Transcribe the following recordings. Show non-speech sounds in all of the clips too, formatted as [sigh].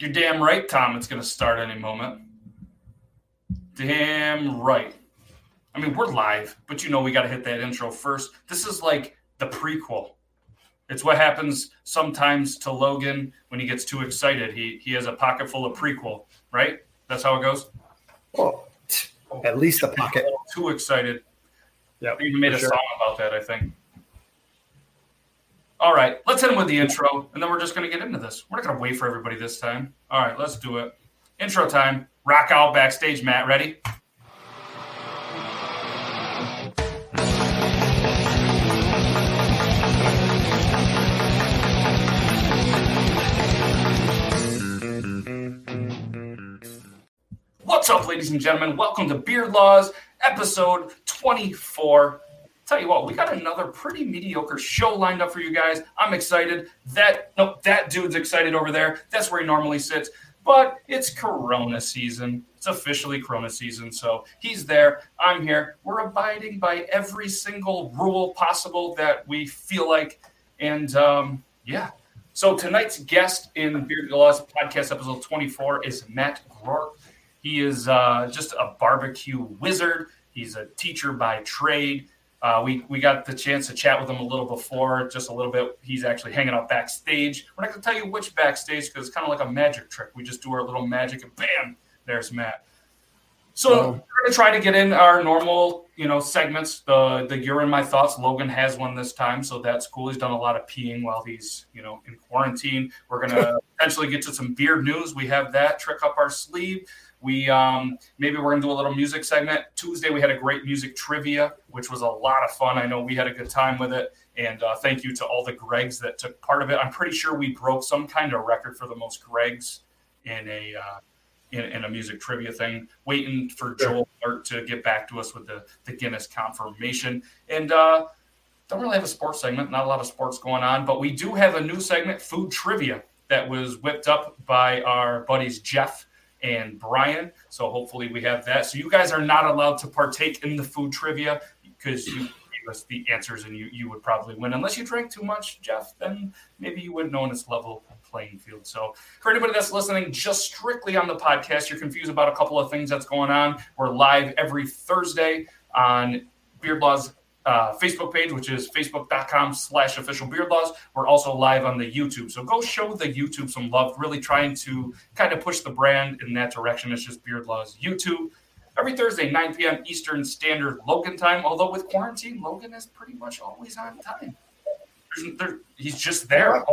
You're damn right, Tom. It's going to start any moment. Damn right. I mean, we're live, but you know we got to hit that intro first. This is like the prequel. It's what happens sometimes to Logan when he gets too excited. He he has a pocket full of prequel, right? That's how it goes. Well, at least a pocket. Too excited. Yeah, we even made a sure. song about that. I think. All right, let's hit him with the intro, and then we're just going to get into this. We're not going to wait for everybody this time. All right, let's do it. Intro time. Rock out backstage, Matt. Ready? What's up, ladies and gentlemen? Welcome to Beard Laws, episode 24 tell you what, we got another pretty mediocre show lined up for you guys. I'm excited. That no, that dude's excited over there. That's where he normally sits. But it's Corona season. It's officially Corona season, so he's there. I'm here. We're abiding by every single rule possible that we feel like, and um, yeah. So tonight's guest in Beard Laws podcast episode 24 is Matt Groark. He is uh, just a barbecue wizard. He's a teacher by trade. Uh, we we got the chance to chat with him a little before, just a little bit. He's actually hanging out backstage. We're not going to tell you which backstage because it's kind of like a magic trick. We just do our little magic, and bam, there's Matt. So oh. we're going to try to get in our normal, you know, segments. The the you're in my thoughts. Logan has one this time, so that's cool. He's done a lot of peeing while he's, you know, in quarantine. We're going [laughs] to potentially get to some beard news. We have that trick up our sleeve. We um, maybe we're gonna do a little music segment. Tuesday we had a great music trivia, which was a lot of fun. I know we had a good time with it, and uh, thank you to all the Gregs that took part of it. I'm pretty sure we broke some kind of record for the most Gregs in a uh, in, in, a music trivia thing. Waiting for Joel to get back to us with the the Guinness confirmation, and uh, don't really have a sports segment. Not a lot of sports going on, but we do have a new segment, food trivia, that was whipped up by our buddies Jeff and Brian. So hopefully we have that. So you guys are not allowed to partake in the food trivia because you gave us the answers and you, you would probably win. Unless you drank too much, Jeff, then maybe you wouldn't know in this level playing field. So for anybody that's listening just strictly on the podcast, you're confused about a couple of things that's going on. We're live every Thursday on Beard Laws uh, Facebook page, which is facebook.com slash official beard laws. We're also live on the YouTube. So go show the YouTube some love, really trying to kind of push the brand in that direction. It's just beard laws YouTube. Every Thursday, 9 p.m. Eastern Standard Logan time. Although with quarantine, Logan is pretty much always on time. There, he's just there,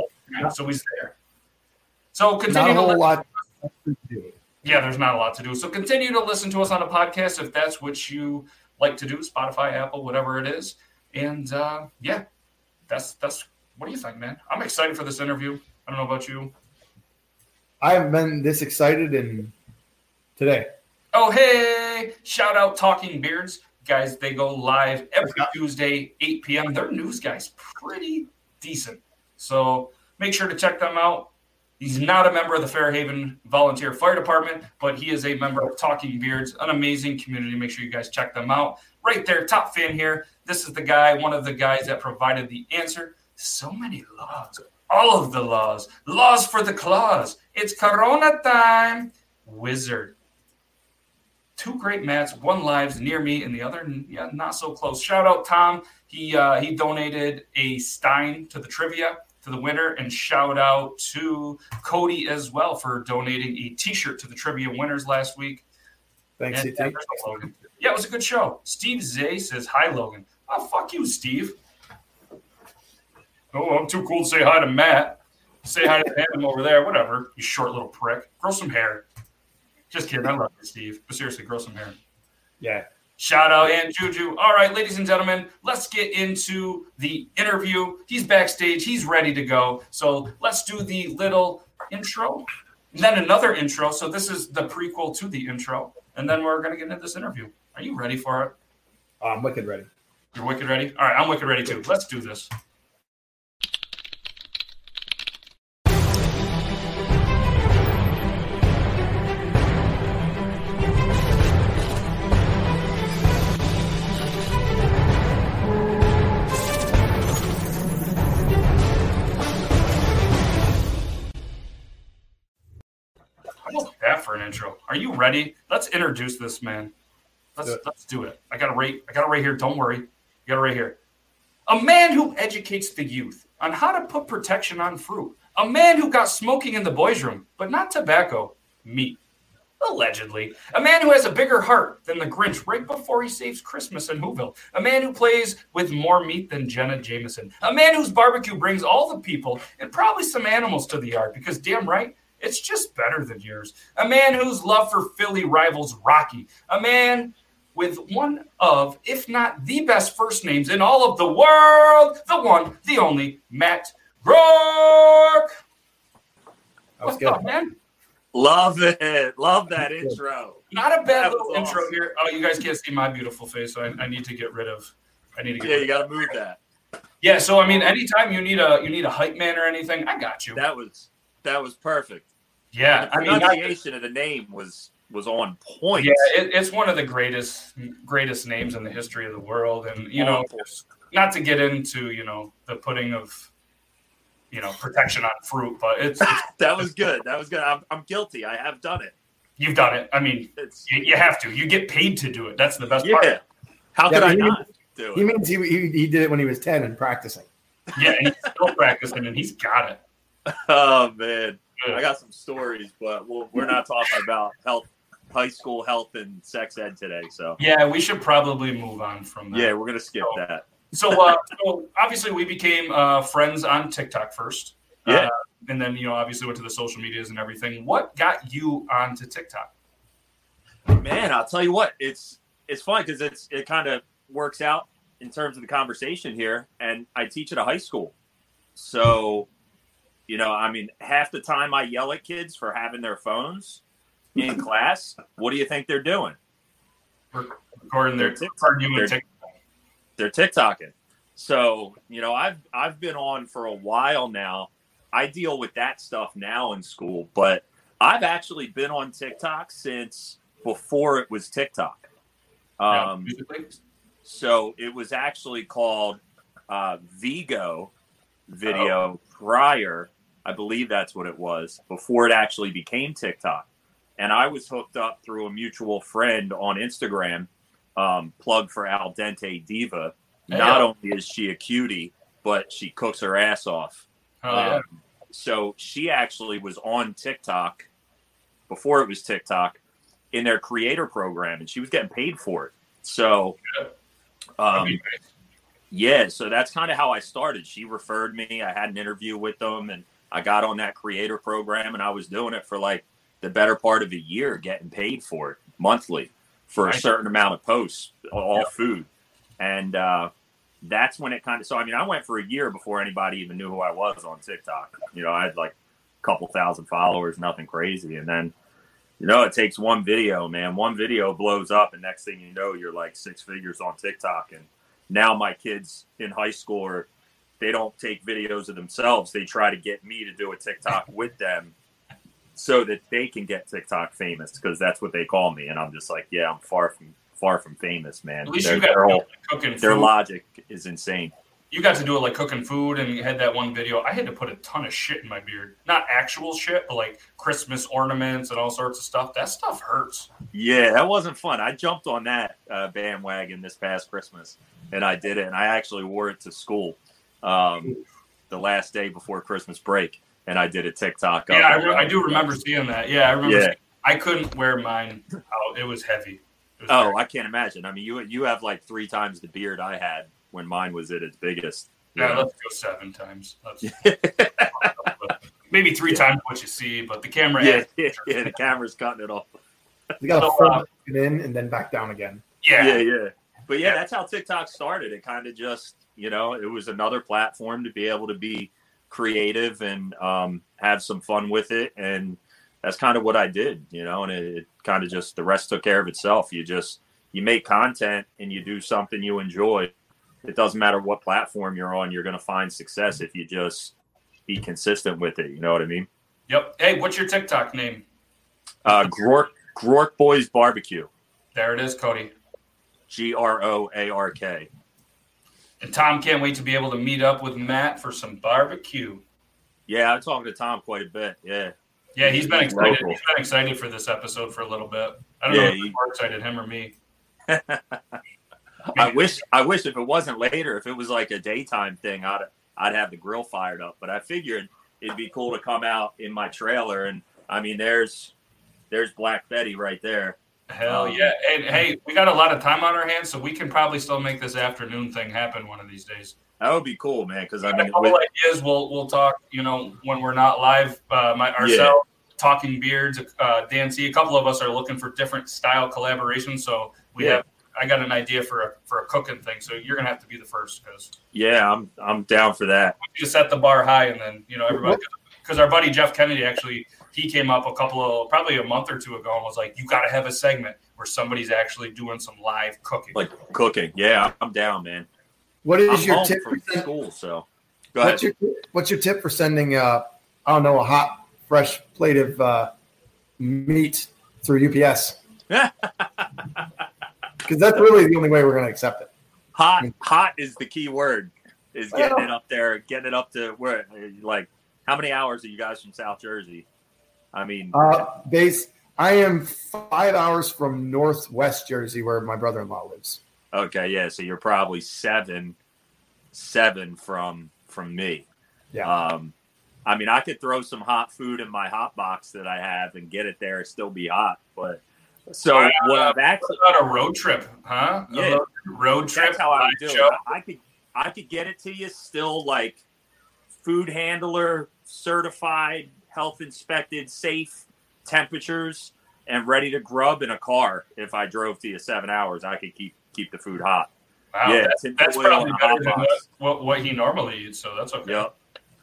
so he's there. So continue to lot. Yeah, there's not a lot to do. So continue to listen to us on a podcast if that's what you like to do, Spotify, Apple, whatever it is. And uh, yeah, that's that's what do you think, man? I'm excited for this interview. I don't know about you. I haven't been this excited in today. Oh hey! Shout out Talking Beards. Guys, they go live every Tuesday, 8 p.m. Their news guys pretty decent. So make sure to check them out. He's not a member of the Fairhaven Volunteer Fire Department, but he is a member of Talking Beards, an amazing community. Make sure you guys check them out. Right there, top fan here. This is the guy, one of the guys that provided the answer. So many laws, all of the laws, laws for the claws. It's Corona time. Wizard. Two great mats, one lives near me, and the other, yeah, not so close. Shout out Tom. He uh, he donated a Stein to the trivia to the winner, and shout out to Cody as well for donating a T-shirt to the trivia winners last week. Thanks, and, uh, Logan. Yeah, it was a good show. Steve Zay says hi, Logan. Oh, fuck you, Steve. Oh, I'm too cool to say hi to Matt. Say hi to him over there. Whatever, you short little prick. Grow some hair. Just kidding. I love you, Steve. But seriously, grow some hair. Yeah. Shout out and Juju. All right, ladies and gentlemen, let's get into the interview. He's backstage, he's ready to go. So let's do the little intro, then another intro. So this is the prequel to the intro, and then we're gonna get into this interview. Are you ready for it? I'm wicked ready. You're wicked ready? All right, I'm wicked ready too. Let's do this. Intro. Are you ready? Let's introduce this man. Let's Do it. let's do it. I got it right. I got it right here. Don't worry. I got it right here. A man who educates the youth on how to put protection on fruit. A man who got smoking in the boys' room, but not tobacco, meat. Allegedly. A man who has a bigger heart than the Grinch right before he saves Christmas in Whoville. A man who plays with more meat than Jenna Jameson. A man whose barbecue brings all the people and probably some animals to the yard because damn right, it's just better than yours. A man whose love for Philly rivals Rocky. A man with one of, if not the best first names in all of the world, the one, the only, Matt Groark. That was What's good. up, man? Love it. Love that intro. Not a bad That little was intro awesome. here. Oh, you guys can't see my beautiful face, so I, I need to get rid of. I need to get. Yeah, rid you got to move that. yeah. So I mean, anytime you need a you need a hype man or anything, I got you. That was that was perfect. yeah, The I mean, not- pronunciation of the name was was on point. yeah, it, it's one of the greatest greatest names in the history of the world, and you know, not to get into you know the putting of you know protection on fruit, but it's, it's [laughs] that was good. That was good. I'm, I'm guilty. I have done it. you've done it. I mean, It's you, you have to. You get paid to do it. That's the best part. yeah. How Yeah, could I but he- not do it? He means he, he, he did it when he was 10 and practicing. Yeah, and he's still practicing, and he's got it. [laughs] Oh man, I got some stories, but we'll, we're not talking about health, high school health and sex ed today. So Yeah, we should probably move on from that. yeah, we're gonna skip that. So, uh, [laughs] so obviously, we became uh, friends on TikTok first. Yeah. Uh, and then, you know, obviously went to the social medias and everything. What got you onto TikTok? Man, I'll tell you what, it's it's fun because it's it kind of works out in terms of the conversation here. And I teach at a high school, so you know, I mean, half the time I yell at kids for having their phones in [laughs] class. What do you think they're doing? Recording their you they're- TikTok. They're TikToking. So you know, I've I've been on for a while now. I deal with that stuff now in school, but I've actually been on TikTok since before it was TikTok. Um. So it was actually called uh, Vigo video prior. I believe that's what it was before it actually became TikTok. And I was hooked up through a mutual friend on Instagram. Um, plug for Al Dente Diva. Not only is she a cutie, but she cooks her ass off. Oh, yeah. Um, so she actually was on TikTok before it was TikTok in their creator program, and she was getting paid for it. So, um, yeah, so that's kind of how I started. She referred me. I had an interview with them, and I got on that creator program, and I was doing it for like the better part of a year, getting paid for it monthly for a certain amount of posts, all food, and uh, that's when it kind of. So I mean, I went for a year before anybody even knew who I was on TikTok. You know, I had like a couple thousand followers, nothing crazy, and then. You know, it takes one video, man. One video blows up, and next thing you know, you're like six figures on TikTok. And now my kids in high school are they don't take videos of themselves they try to get me to do a tiktok with them so that they can get tiktok famous because that's what they call me and i'm just like yeah i'm far from far from famous man At least their, you got their, whole, like cooking their logic is insane You got to do it like cooking food, and you had that one video. I had to put a ton of shit in my beard. Not actual shit, but like Christmas ornaments and all sorts of stuff. That stuff hurts. yeah that wasn't fun i jumped on that uh, bandwagon this past christmas and i did it and i actually wore it to school um, the last day before christmas break and i did a tiktok of Yeah, I, re- I do remember seeing that. Yeah, I remember. Yeah. seeing- I couldn't wear mine out. It was heavy. It was Oh, very- I can't imagine. I mean, you you have like three times the beard I had when mine was at its biggest. you yeah. know? Let's go seven times. Let's, [laughs] maybe three times what you see, but the camera. yeah, adds- yeah, [laughs] yeah, the camera's cutting it off. You got to So, front uh, it in and then back down again. yeah. Yeah, yeah. But yeah, Yeah. that's how TikTok started. It kind of just, you know, it was another platform to be able to be creative and um, have some fun with it. And that's kind of what I did, you know, and it, it kind of just, the rest took care of itself. You just, you make content and you do something you enjoy. It doesn't matter what platform you're on, you're going to find success if you just be consistent with it. You know what I mean? Yep. Hey, what's your TikTok name? Uh, Groark, Groark Boys Barbecue, There it is, Cody. G R O A R K. And Tom can't wait to be able to meet up with Matt for some barbecue. Yeah, I'm talking to Tom quite a bit. Yeah. Yeah, he's been excited. local. He's been excited for this episode for a little bit. I don't Yeah, know if he- he's more excited, him or me. [laughs] I wish I wish if it wasn't later, if it was like a daytime thing, I'd I'd have the grill fired up. But I figured it'd be cool to come out in my trailer and I mean there's there's Black Betty right there. Hell Um, yeah! And hey, we got a lot of time on our hands, so we can probably still make this afternoon thing happen one of these days. That would be cool, man. Because I mean, with, ideas. We'll we'll talk. You know, when we're not live, uh, my ourselves talking beards. Uh, Dan C. A couple of us are looking for different style collaborations. So we Yeah. have. I got an idea for a for a cooking thing. So you're gonna have to be the first because yeah, I'm I'm down for that. we just set the bar high, and then you know everybody. Because our buddy Jeff Kennedy actually he came up a couple of probably a month or two ago and was like, "You got to have a segment where somebody's actually doing some live cooking." Like cooking, yeah, I'm down, man. What is I'm your home tip? from For send, school, so go ahead. what's your What's your tip for sending? Uh, I don't know, a hot, fresh plate of uh, meat through UPS because [laughs] that's really the only way we're going to accept it. hot hot is the key word is getting it up there getting it up to where like how many hours are you guys from south jersey i mean Uh, base. I am five hours from Northwest Jersey, where my brother-in-law lives. okay yeah so you're probably seven seven from from me Yeah. um i mean i could throw some hot food in my hot box that i have and get it there still be hot but so Uh, what i've actually What about a road trip, huh? A Yeah. road- road trip. That's how I would do show? it. I could I could get it to you still like food handler certified, health inspected, safe temperatures, and ready to grub in a car. If I drove to you seven hours, I could keep keep the food hot. Wow, yeah, that's, that's probably better than what, what, what he normally eats. So that's okay. Yep.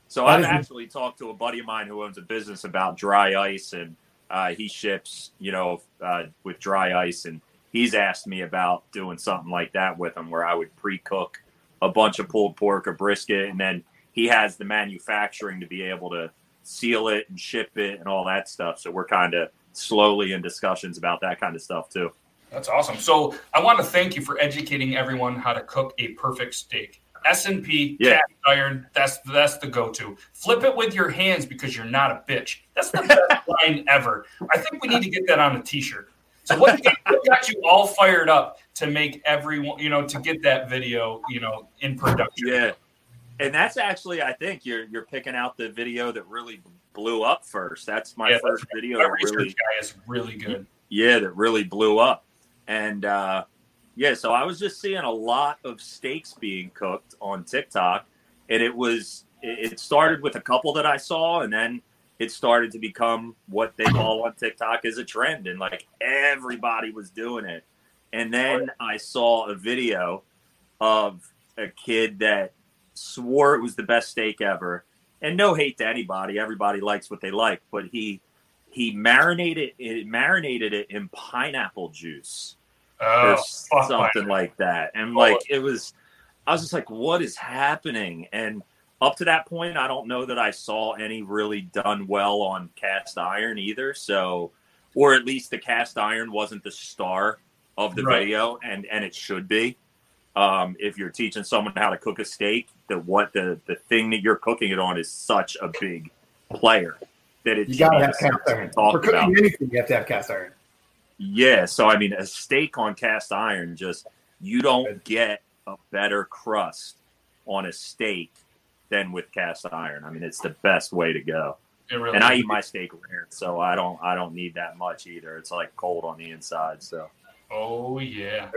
So That I've is- actually talked to a buddy of mine who owns a business about dry ice, and uh, he ships, you know, uh, with dry ice, and he's asked me about doing something like that with him, where I would pre-cook a bunch of pulled pork or brisket, and then he has the manufacturing to be able to seal it and ship it and all that stuff. So we're kind of slowly in discussions about that kind of stuff too. That's awesome. So I want to thank you for educating everyone how to cook a perfect steak. S and P Yeah. cast iron. That's that's the go-to. Flip it with your hands because you're not a bitch. That's the best [laughs] line ever. I think we need to get that on a T-shirt. So what got, what got you all fired up to make everyone, you know, to get that video, you know, in production? Yeah. And that's actually, I think you're you're picking out the video that really blew up first. That's my Yeah, that's first video that really guy is really good. yeah, that really blew up. And uh, yeah, so I was just seeing a lot of steaks being cooked on TikTok, and it was it started with a couple that I saw, and then it started to become what they call on TikTok as a trend, and like everybody was doing it. And then I saw a video of a kid that swore it was the best steak ever. And no hate to anybody, everybody likes what they like, but he he marinated it marinated it in pineapple juice Oh, or something like that. And like it was I was just like, what is happening? And up to that point, I don't know that I saw any really done well on cast iron either. So or at least the cast iron wasn't the star of the Right. video and and it should be. Um, if you're teaching someone how to cook a steak, the what the the thing that you're cooking it on is such a big player that it You got to have cast iron. For cooking about. anything, you have to have cast iron. Yeah, so I mean, a steak on cast iron, just you don't get a better crust on a steak than with cast iron. I mean, it's the best way to go. Really And I eat my steak rare, so I don't I don't need that much either. It's like cold on the inside, so Oh yeah.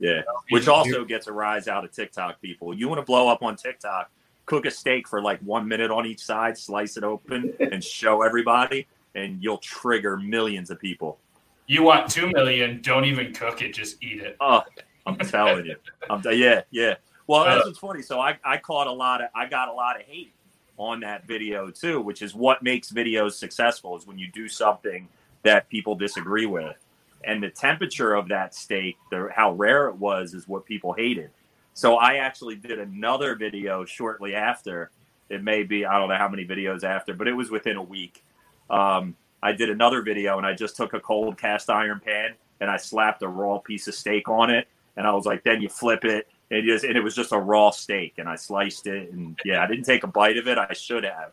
Yeah. Which also gets a rise out of TikTok people. You want to blow up on TikTok, cook a steak for like one minute on each side, slice it open, [laughs] and show everybody, and you'll trigger millions of people. You want two million? Don't even cook it. Just eat it. Oh, I'm telling you. I'm t- yeah, yeah. Well, Uh, that's what's funny. So I, I caught a lot of I got a lot of hate on that video too, which is what makes videos successful is when you do something that people disagree with. And the temperature of that steak, the how rare it was is what people hated. So I actually did another video shortly after. It may be I don't know how many videos after, but it was within a week. Um, I did another video and I just took a cold cast iron pan and I slapped a raw piece of steak on it. And I was like, then you flip it. And, just, and it was just a raw steak. And I sliced it. And yeah, I didn't take a bite of it. I should have.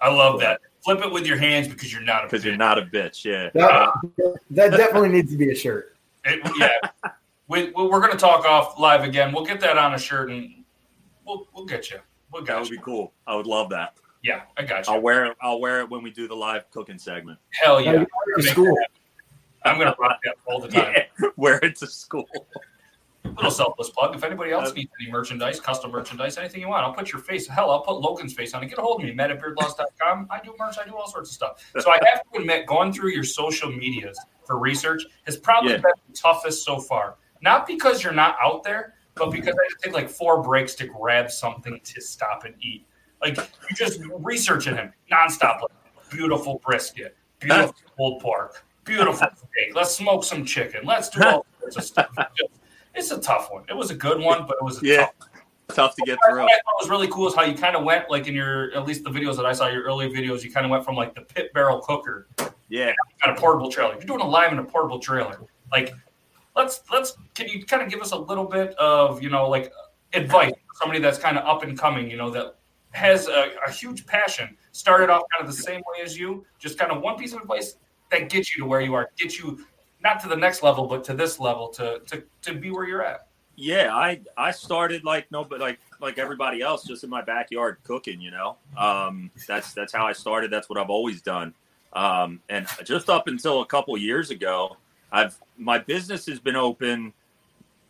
I love that. Flip it with your hands because you're not a because you're bitch. not a bitch. Yeah. That, that definitely needs to be a shirt. It- yeah, we, we- we're going to talk off live again. We'll get that on a shirt and we'll we'll get you. We'll That would you. be cool. I would love that. Yeah, I got you. I'll wear it. I'll wear it when we do the live cooking segment. Hell yeah. you go to school. I'm going to rock that all the [laughs] time. Yeah, wear it to school. Little selfless plug. If anybody else Uh, needs any merchandise, custom merchandise, anything you want, I'll put your face. Hell, I'll put Logan's face on it. Get a hold of me, Matt at beardlaws.com. I do merch, I do all sorts of stuff. So I have to admit, going through your social medias for research has probably Yeah. been the toughest so far. Not because you're not out there, but because I just take like four breaks to grab something to stop and eat. Like you just researching him nonstop. Like, beautiful brisket, beautiful pulled pork, beautiful steak. Let's smoke some chicken. Let's do all [laughs] sorts of stuff. It's a tough one. It was a good one, but it was a Yeah. tough Tough to get what through. I thought was really cool is how you kind of went like in your at least the videos that I saw your early videos you kind of went from like the pit barrel cooker Yeah. got a portable trailer you're doing a live in a portable trailer like let's let's can you kind of give us a little bit of you know like advice for somebody that's kind of up and coming you know that has a, a huge passion started off kind of the same way as you just kind of one piece of advice that gets you to where you are gets you not to the next level but to this level to to, to be where you're at Yeah, I I started like no, but like like everybody else, just in my backyard cooking. You know, um, that's that's how I started. That's what I've always done. Um, and just up until a couple years ago, I've my business has been open.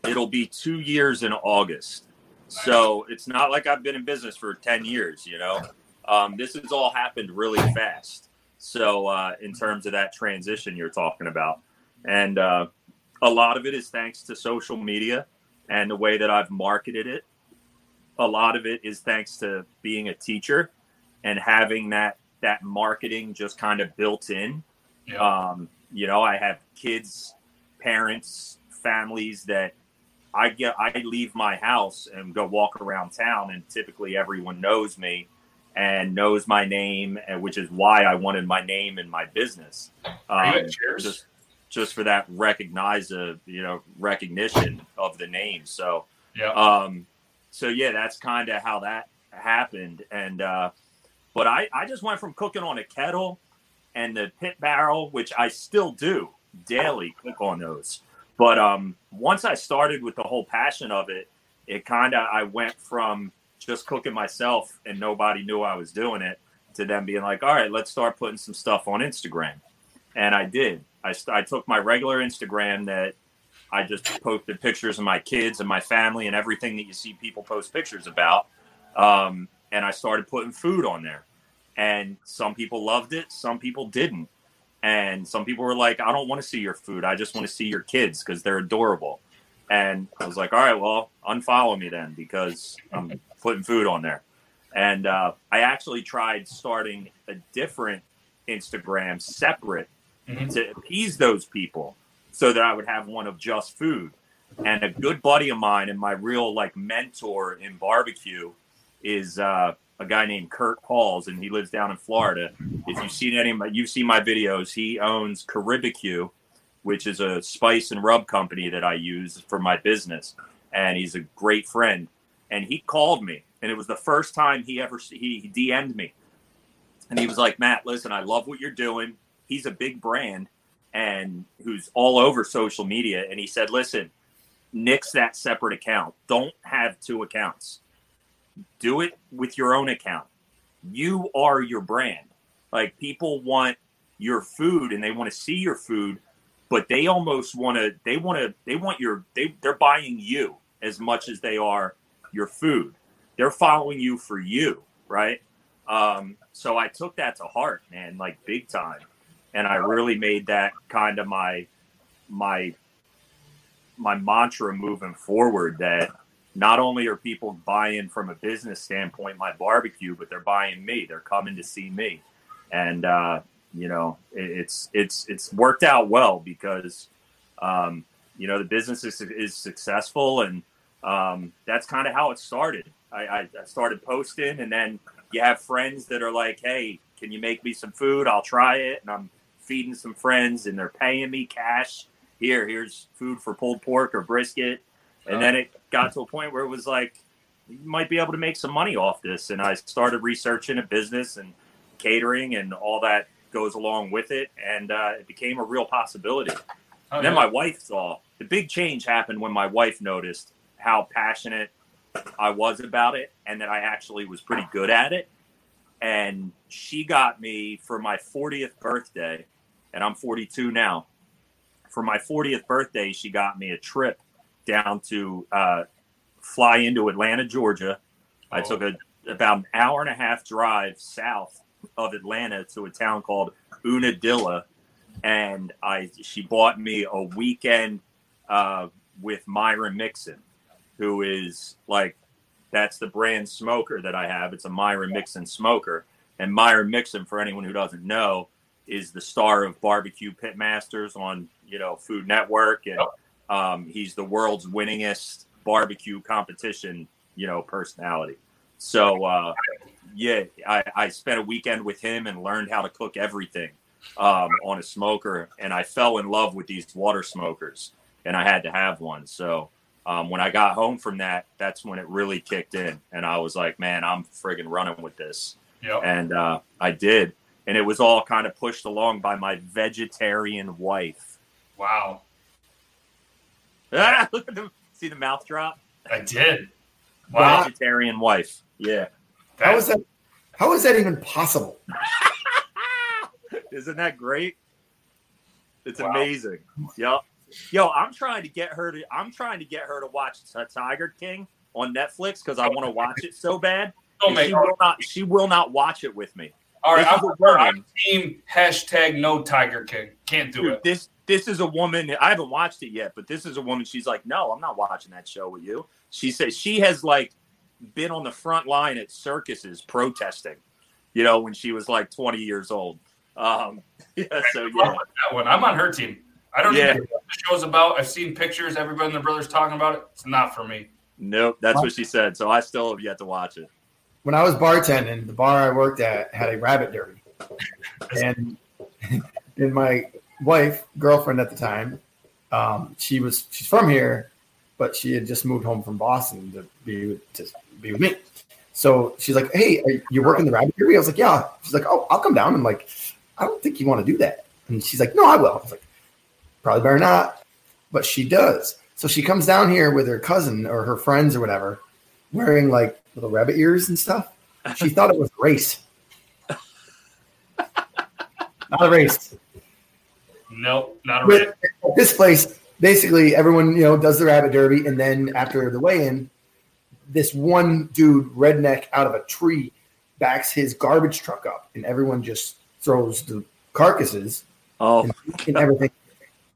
It'll be two years in August, so it's not like I've been in business for ten years. You know, um, this has all happened really fast. So uh, in terms of that transition you're talking about, and uh, a lot of it is thanks to social media and the way that I've marketed it. A lot of it is thanks to being a teacher and having that that marketing just kind of built in. yeah Um, you know, I have kids, parents, families that I get. I leave my house and go walk around town, and typically everyone knows me and knows my name, and which is why I wanted my name in my business. Um, Cheers? just just for that recognize you know recognition of the name. So yeah um, so yeah, that's kind of how that happened. And uh, but I I just went from cooking on a kettle and the pit barrel, which I still do daily, cook on those. But um, once I started with the whole passion of it, it kind of I went from just cooking myself and nobody knew I was doing it to them being like, all right, let's start putting some stuff on Instagram. And I did. I, I took my regular Instagram that I just posted pictures of my kids and my family and everything that you see people post pictures about. Um, and I started putting food on there. And some people loved it, some people didn't. And some people were like, I don't want to see your food. I just want to see your kids because they're adorable. And I was like, all right, well, unfollow me then because I'm putting food on there. And uh, I actually tried starting a different Instagram separate Mhm. to appease those people so that I would have one of just food. And a good buddy of mine and my real like mentor in barbecue is uh, a guy named Kurt Halls, and he lives down in Florida. If you've seen any of my, you've seen my videos. He owns Caribbeque, which is a spice and rub company that I use for my business, and he's a great friend. And he called me, and it was the first time he ever he DM'd me, and he was like, "Matt, listen, I love what you're doing." He's a big brand, and who's all over social media, and he said, "Listen." nix that separate account. Don't have two accounts. Do it with your own account. You are your brand. Like people want your food and they want to see your food, but they almost want to they want to they want your they they're buying you as much as they are your food. They're following you for you, right? Um, so I took that to heart, man, like big time. And I really made that kind of my my my mantra moving forward that not only are people buying from a business standpoint my barbecue, but they're buying me. They're coming to see me, and uh, you know it, it's it's it's worked out well because um, you know the business is, is successful, and um, that's kind of how it started. I, I, I started posting, and then you have friends that are like, "Hey, can you make me some food? I'll try it," and I'm feeding some friends, and they're paying me cash here, here's food for pulled pork or brisket. And then it got to a point where it was like, you might be able to make some money off this. And I started researching a business and catering and all that goes along with it, and uh, it became a real possibility. Oh, And then yeah. my wife saw the big change happened when my wife noticed how passionate I was about it and that I actually was pretty good at it. And she got me for my 40th birthday, and I'm 42 now. For my 40th birthday, she got me a trip down to uh, fly into Atlanta, Georgia. I Oh. took a about an hour and a half drive south of Atlanta to a town called Unadilla, and I she bought me a weekend uh, with Myron Mixon, who is like that's the brand smoker that I have. It's a Myron Mixon smoker, and Myron Mixon, for anyone who doesn't know, is the star of Barbecue Pitmasters on you know Food Network, and um, he's the world's winningest barbecue competition you know personality. So uh, yeah, I, I spent a weekend with him and learned how to cook everything um, on a smoker, and I fell in love with these water smokers, and I had to have one. So um, when I got home from that, that's when it really kicked in, and I was like, man, I'm friggin' running with this, Yep. and uh, I did, and it was all kind of pushed along by my vegetarian wife. Wow. Ah, [laughs] look at them! See the mouth drop? I did. Wow. Vegetarian wife. Yeah. How is that? How is that even possible? [laughs] Isn't that great? It's Wow. amazing. Yep. Yo, I'm trying to get her to. I'm trying to get her to watch T- Tiger King on Netflix because I want to watch it so bad. Don't And make she will not. She will not watch it with me. All right, I'm, is a I'm woman. team hashtag no Tiger King. Can't do Dude, it. this this is a woman. I haven't watched it yet, but this is a woman. She's like, no, I'm not watching that show with you. She says she has like been on the front line at circuses protesting. You know, when she was like 20 years old. Um, [laughs] yeah. So I'm yeah. that one. I'm on her team. I don't Yeah. even know what the show's about. I've seen pictures. Everybody and their brothers talking about it. It's not for me. Nope, that's what she said. So I still have yet to watch it. When I was bartending, the bar I worked at had a rabbit derby, and [laughs] and my wife, girlfriend at the time, um, she was she's from here, but she had just moved home from Boston to be with, to be with me. So she's like, "Hey, you working the rabbit derby?" I was like, "Yeah." She's like, "Oh, I'll come down." I'm like, "I don't think you want to do that." And she's like, "No, I will." I was like, "Probably better not," but she does. So she comes down here with her cousin or her friends or whatever, wearing like little rabbit ears and stuff. She thought it was a race. Not a race. Nope, not a But race. at this place, basically everyone, you know, does the rabbit derby, and then after the weigh-in, this one dude, redneck, out of a tree, backs his garbage truck up, and everyone just throws the carcasses Oh, and, and everything,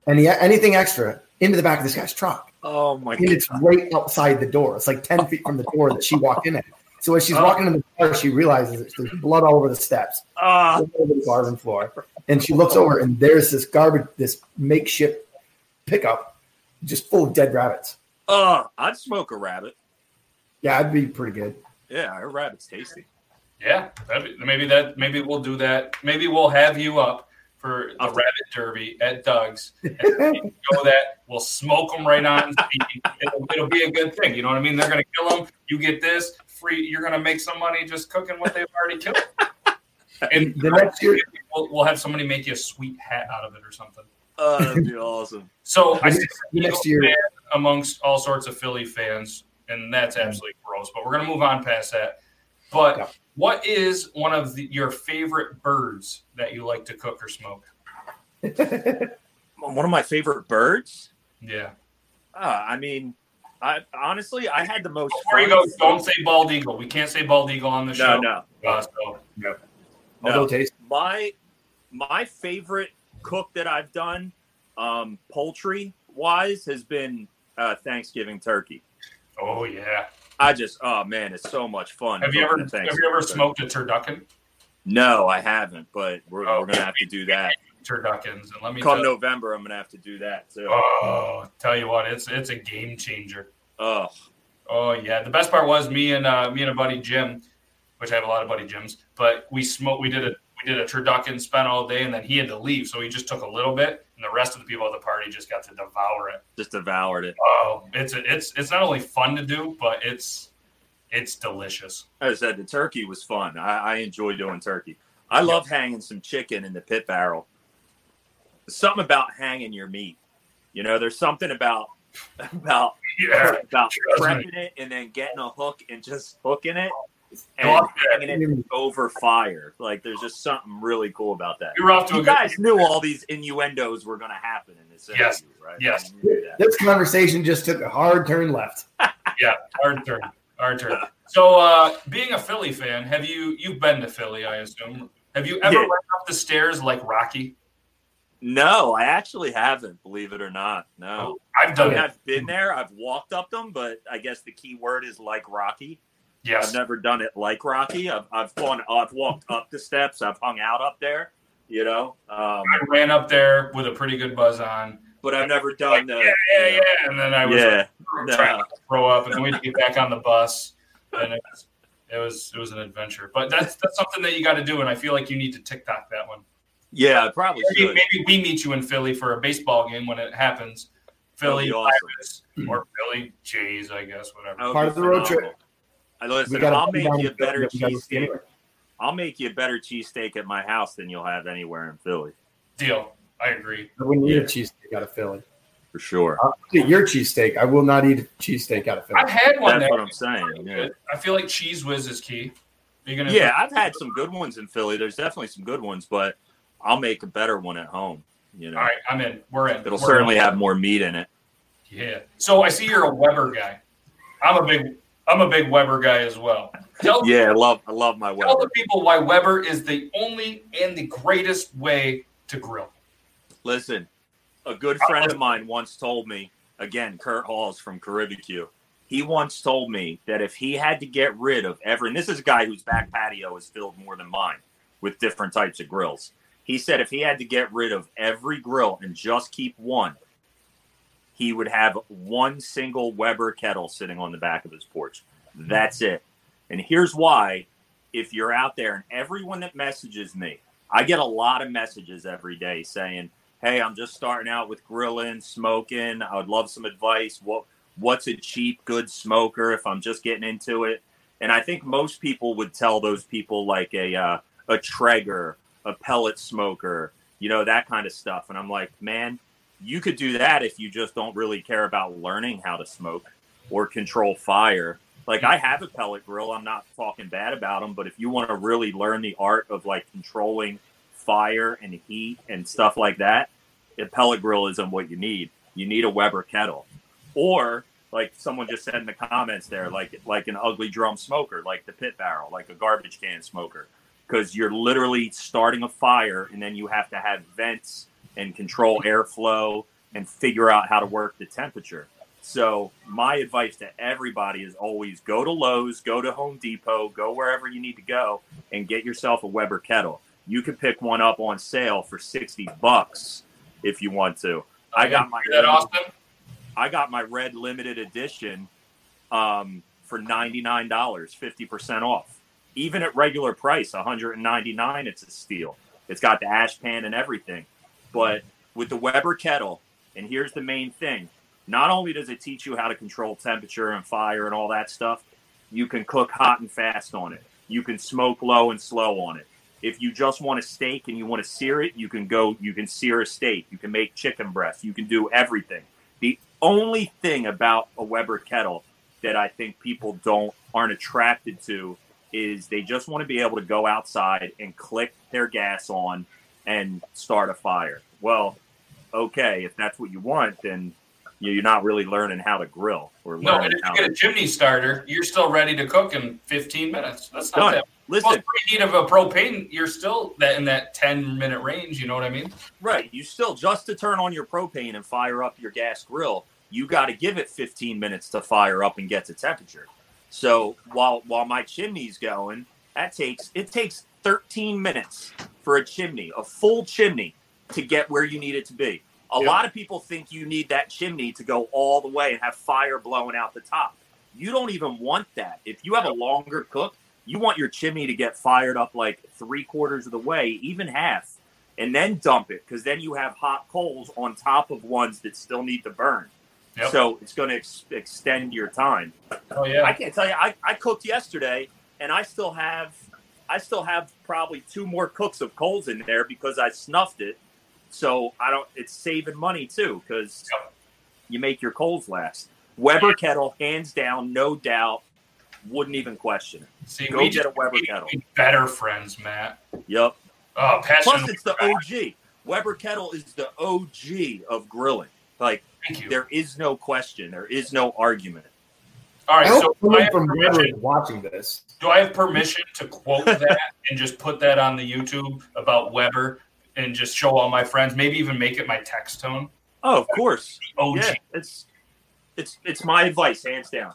any anything extra into the back of this guy's truck, oh my and god! it's right outside the door. It's like ten feet from the door that she walked in at. So as she's Oh. walking in the car, she realizes that there's blood all over the steps. Ah, all over the barroom floor. And she looks over, and there's this garbage, this makeshift pickup, just full of dead rabbits. ah, I'd smoke a rabbit. Yeah, I'd be pretty good. Yeah, a rabbit's tasty. Yeah, that'd be, maybe that. Maybe we'll do that. Maybe we'll have you up for the rabbit derby at Doug's. [laughs] And go that we'll smoke them right on. It'll, it'll be a good thing. You know what I mean? They're gonna kill them. You get this free. You're gonna make some money just cooking what they've already killed. [laughs] And The next year, we'll, we'll have somebody make you a sweet hat out of it or something. Oh, that'd be awesome. [laughs] So I see next- some the next Eagles year- amongst all sorts of Philly fans, and that's mm-hmm. absolutely gross. But we're gonna move on past that. But Yeah. What is one of the, your favorite birds that you like to cook or smoke? [laughs] One of my favorite birds. Yeah. Uh, I mean, I honestly, I had the most. Before you go, don't say bald eagle. We can't say bald eagle on the No, show. no. Uh, so, although taste, My my favorite cook that I've done, um, poultry wise, has been uh, Thanksgiving turkey. oh yeah. I just, oh man, it's so much fun. Have you ever have you ever smoked a turducken? No, I haven't, but we're, Oh, we're gonna have to do that. Turduckens, and let me Come tell, November, I'm gonna have to do that too. oh, tell you what, it's it's a game changer. Oh, Oh yeah, the best part was me and uh, me and a buddy Jim, which I have a lot of buddy Jims, but we smoked. We did a we did a turducken, spent all day, and then he had to leave, so he just took a little bit, and the rest of the people at the party just got to devour it. just devoured it. Oh, it's it's it's not only fun to do, but it's it's delicious. As I said, the turkey was fun. I, I enjoy doing turkey. I love hanging some chicken in the pit barrel. Something about hanging your meat. You know, there's something about [laughs] about Yeah. about prepping it and then getting a hook and just hooking it and Oh, hanging it over fire. Like there's just something really cool about that. You're off to a You good guys knew all these innuendos were going to happen in this interview, Yes. right? Yes. That. This conversation just took a hard turn left. [laughs] Yeah, hard turn. Hard turn. So, uh, being a Philly fan, have you you've been to Philly? I assume. Have you ever Yeah. went up the stairs like Rocky? No, I actually haven't. Believe it or not, no. I've I done mean, it. I've been there. I've walked up them, but I guess the key word is like Rocky. Yes. I've never done it like Rocky. I've I've gone. I've walked up the steps. I've hung out up there. You know, um, I ran up there with a pretty good buzz on. but I've never Like, done the. yeah, yeah, yeah. And then I was Yeah, like, trying no. to throw up, and then we had to get back on the bus, and it was it was it was an adventure. But that's that's something that you got to do, and I feel like you need to TikTok that one. yeah. I probably Maybe, should. maybe we meet you in Philly for a baseball game when it happens. Philly awesome. Pirates or Philly Jays, I guess, whatever. Part of the road phenomenal. I We listen. gotta I'll make you a better we cheesesteak. I'll make you a better cheesesteak at my house than you'll have anywhere in Philly Deal. I agree. I wouldn't eat a cheesesteak out of Philly. for sure. I'll eat your cheesesteak. I will not eat a cheesesteak out of Philly. I've had one That's there. what I'm saying. Yeah. I feel like cheese whiz is key. You're gonna Yeah, I've had some good ones in Philly. There's definitely some good ones, but I'll make a better one at home. You know, All right, I'm in. We're in. it'll We're certainly in. have more meat in it. Yeah. So I see you're a Weber guy. I'm a big I'm a big Weber guy as well. Tell, Yeah, I love I love my Weber. tell the people why Weber is the only and the greatest way to grill. Listen, a good friend of mine once told me, again, Kurt Halls from Caribbeque. He once told me that if he had to get rid of every, and this is a guy whose back patio is filled more than mine with different types of grills. He said if he had to get rid of every grill and just keep one, he would have one single Weber kettle sitting on the back of his porch. That's it. And here's why if you're out there and everyone that messages me, I get a lot of messages every day saying, Hey, I'm just starting out with grilling, smoking. I would love some advice. What what's a cheap, good smoker if I'm just getting into it? And I think most people would tell those people like a uh, a Traeger, a pellet smoker, you know, that kind of stuff. And I'm like, man, you could do that if you just don't really care about learning how to smoke or control fire. Like I have a pellet grill. I'm not talking bad about them, but if you want to really learn the art of like controlling fire and heat and stuff like that, a pellet grill isn't what you need. You need a Weber kettle, or like someone just said in the comments there, like like an ugly drum smoker, like the pit barrel, like a garbage can smoker, because you're literally starting a fire and then you have to have vents and control airflow and figure out how to work the temperature. So my advice to everybody is always go to Lowe's, go to Home Depot, go wherever you need to go and get yourself a Weber kettle. You can pick one up on sale for 60 bucks if you want to. I got my that Austin. I got my red limited edition um, for $99, 50% off. Even at regular price, 199 it's a steal. It's got the ash pan and everything. But with the Weber kettle, and here's the main thing, not only does it teach you how to control temperature and fire and all that stuff, you can cook hot and fast on it. You can smoke low and slow on it. If you just want a steak and you want to sear it, you can go you can sear a steak. You can make chicken breast. You can do everything. The only thing about a Weber kettle that I think people don't aren't attracted to is they just want to be able to go outside and click their gas on and start a fire. Well, okay, if that's what you want, then you're not really learning how to grill or No, learning and if you get a chimney starter, you're still ready to cook in 15 minutes. That's not Done. that. listen. Well, preheat of a propane, you're still that in that 10 minute range. You know what I mean? Right. You still just to turn on your propane and fire up your gas grill, you got to give it 15 minutes to fire up and get to temperature. So while while my chimney's going, that takes it takes 13 minutes for a chimney, a full chimney, to get where you need it to be. A Yep. lot of people think you need that chimney to go all the way and have fire blowing out the top. You don't even want that. If you have a longer cook, you want your chimney to get fired up like three quarters of the way, even half and then dump it because then you have hot coals on top of ones that still need to burn. Yep. So it's going to ex- extend your time. Oh yeah. I can't tell you. I, I cooked yesterday and I still have I still have probably two more cooks of coals in there because I snuffed it. So I don't. It's saving money too because you make your coals last. Weber kettle, hands down, no doubt. Wouldn't even question it. See, Go we get just a Weber to kettle. be better friends, Matt. Yep. Oh, passion. Plus, it's the OG. Weber kettle is the OG of grilling. Like there is no question. There is no argument. All I hope so I, someone from Weber is watching this. do I have permission to quote that and just put that on the YouTube about Weber and just show all my friends? Maybe even make it my text tone. Oh, of course. OG. Yeah, it's it's it's my advice, hands down.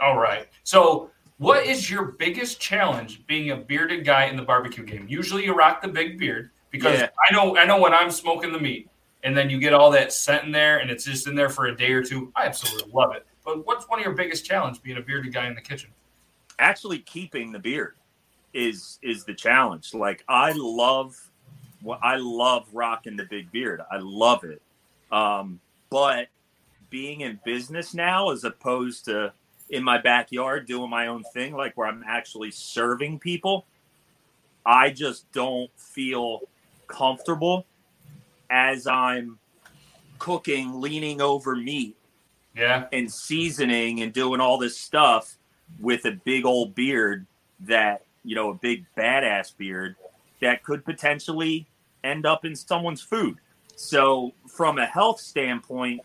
All right. So, what is your biggest challenge being a bearded guy in the barbecue game? Usually, you rock the big beard because Yeah. I know I know when I'm smoking the meat, and then you get all that scent in there, and it's just in there for a day or two. I absolutely love it. But what's one of your biggest challenge being a bearded guy in the kitchen? Actually, keeping the beard is is the challenge. Like I love, I love rocking the big beard. I love it. Um, but being in business now, as opposed to in my backyard doing my own thing, like where I'm actually serving people, I just don't feel comfortable as I'm cooking, leaning over meat Yeah. and seasoning and doing all this stuff with a big old beard that you know a big badass beard that could potentially end up in someone's food so from a health standpoint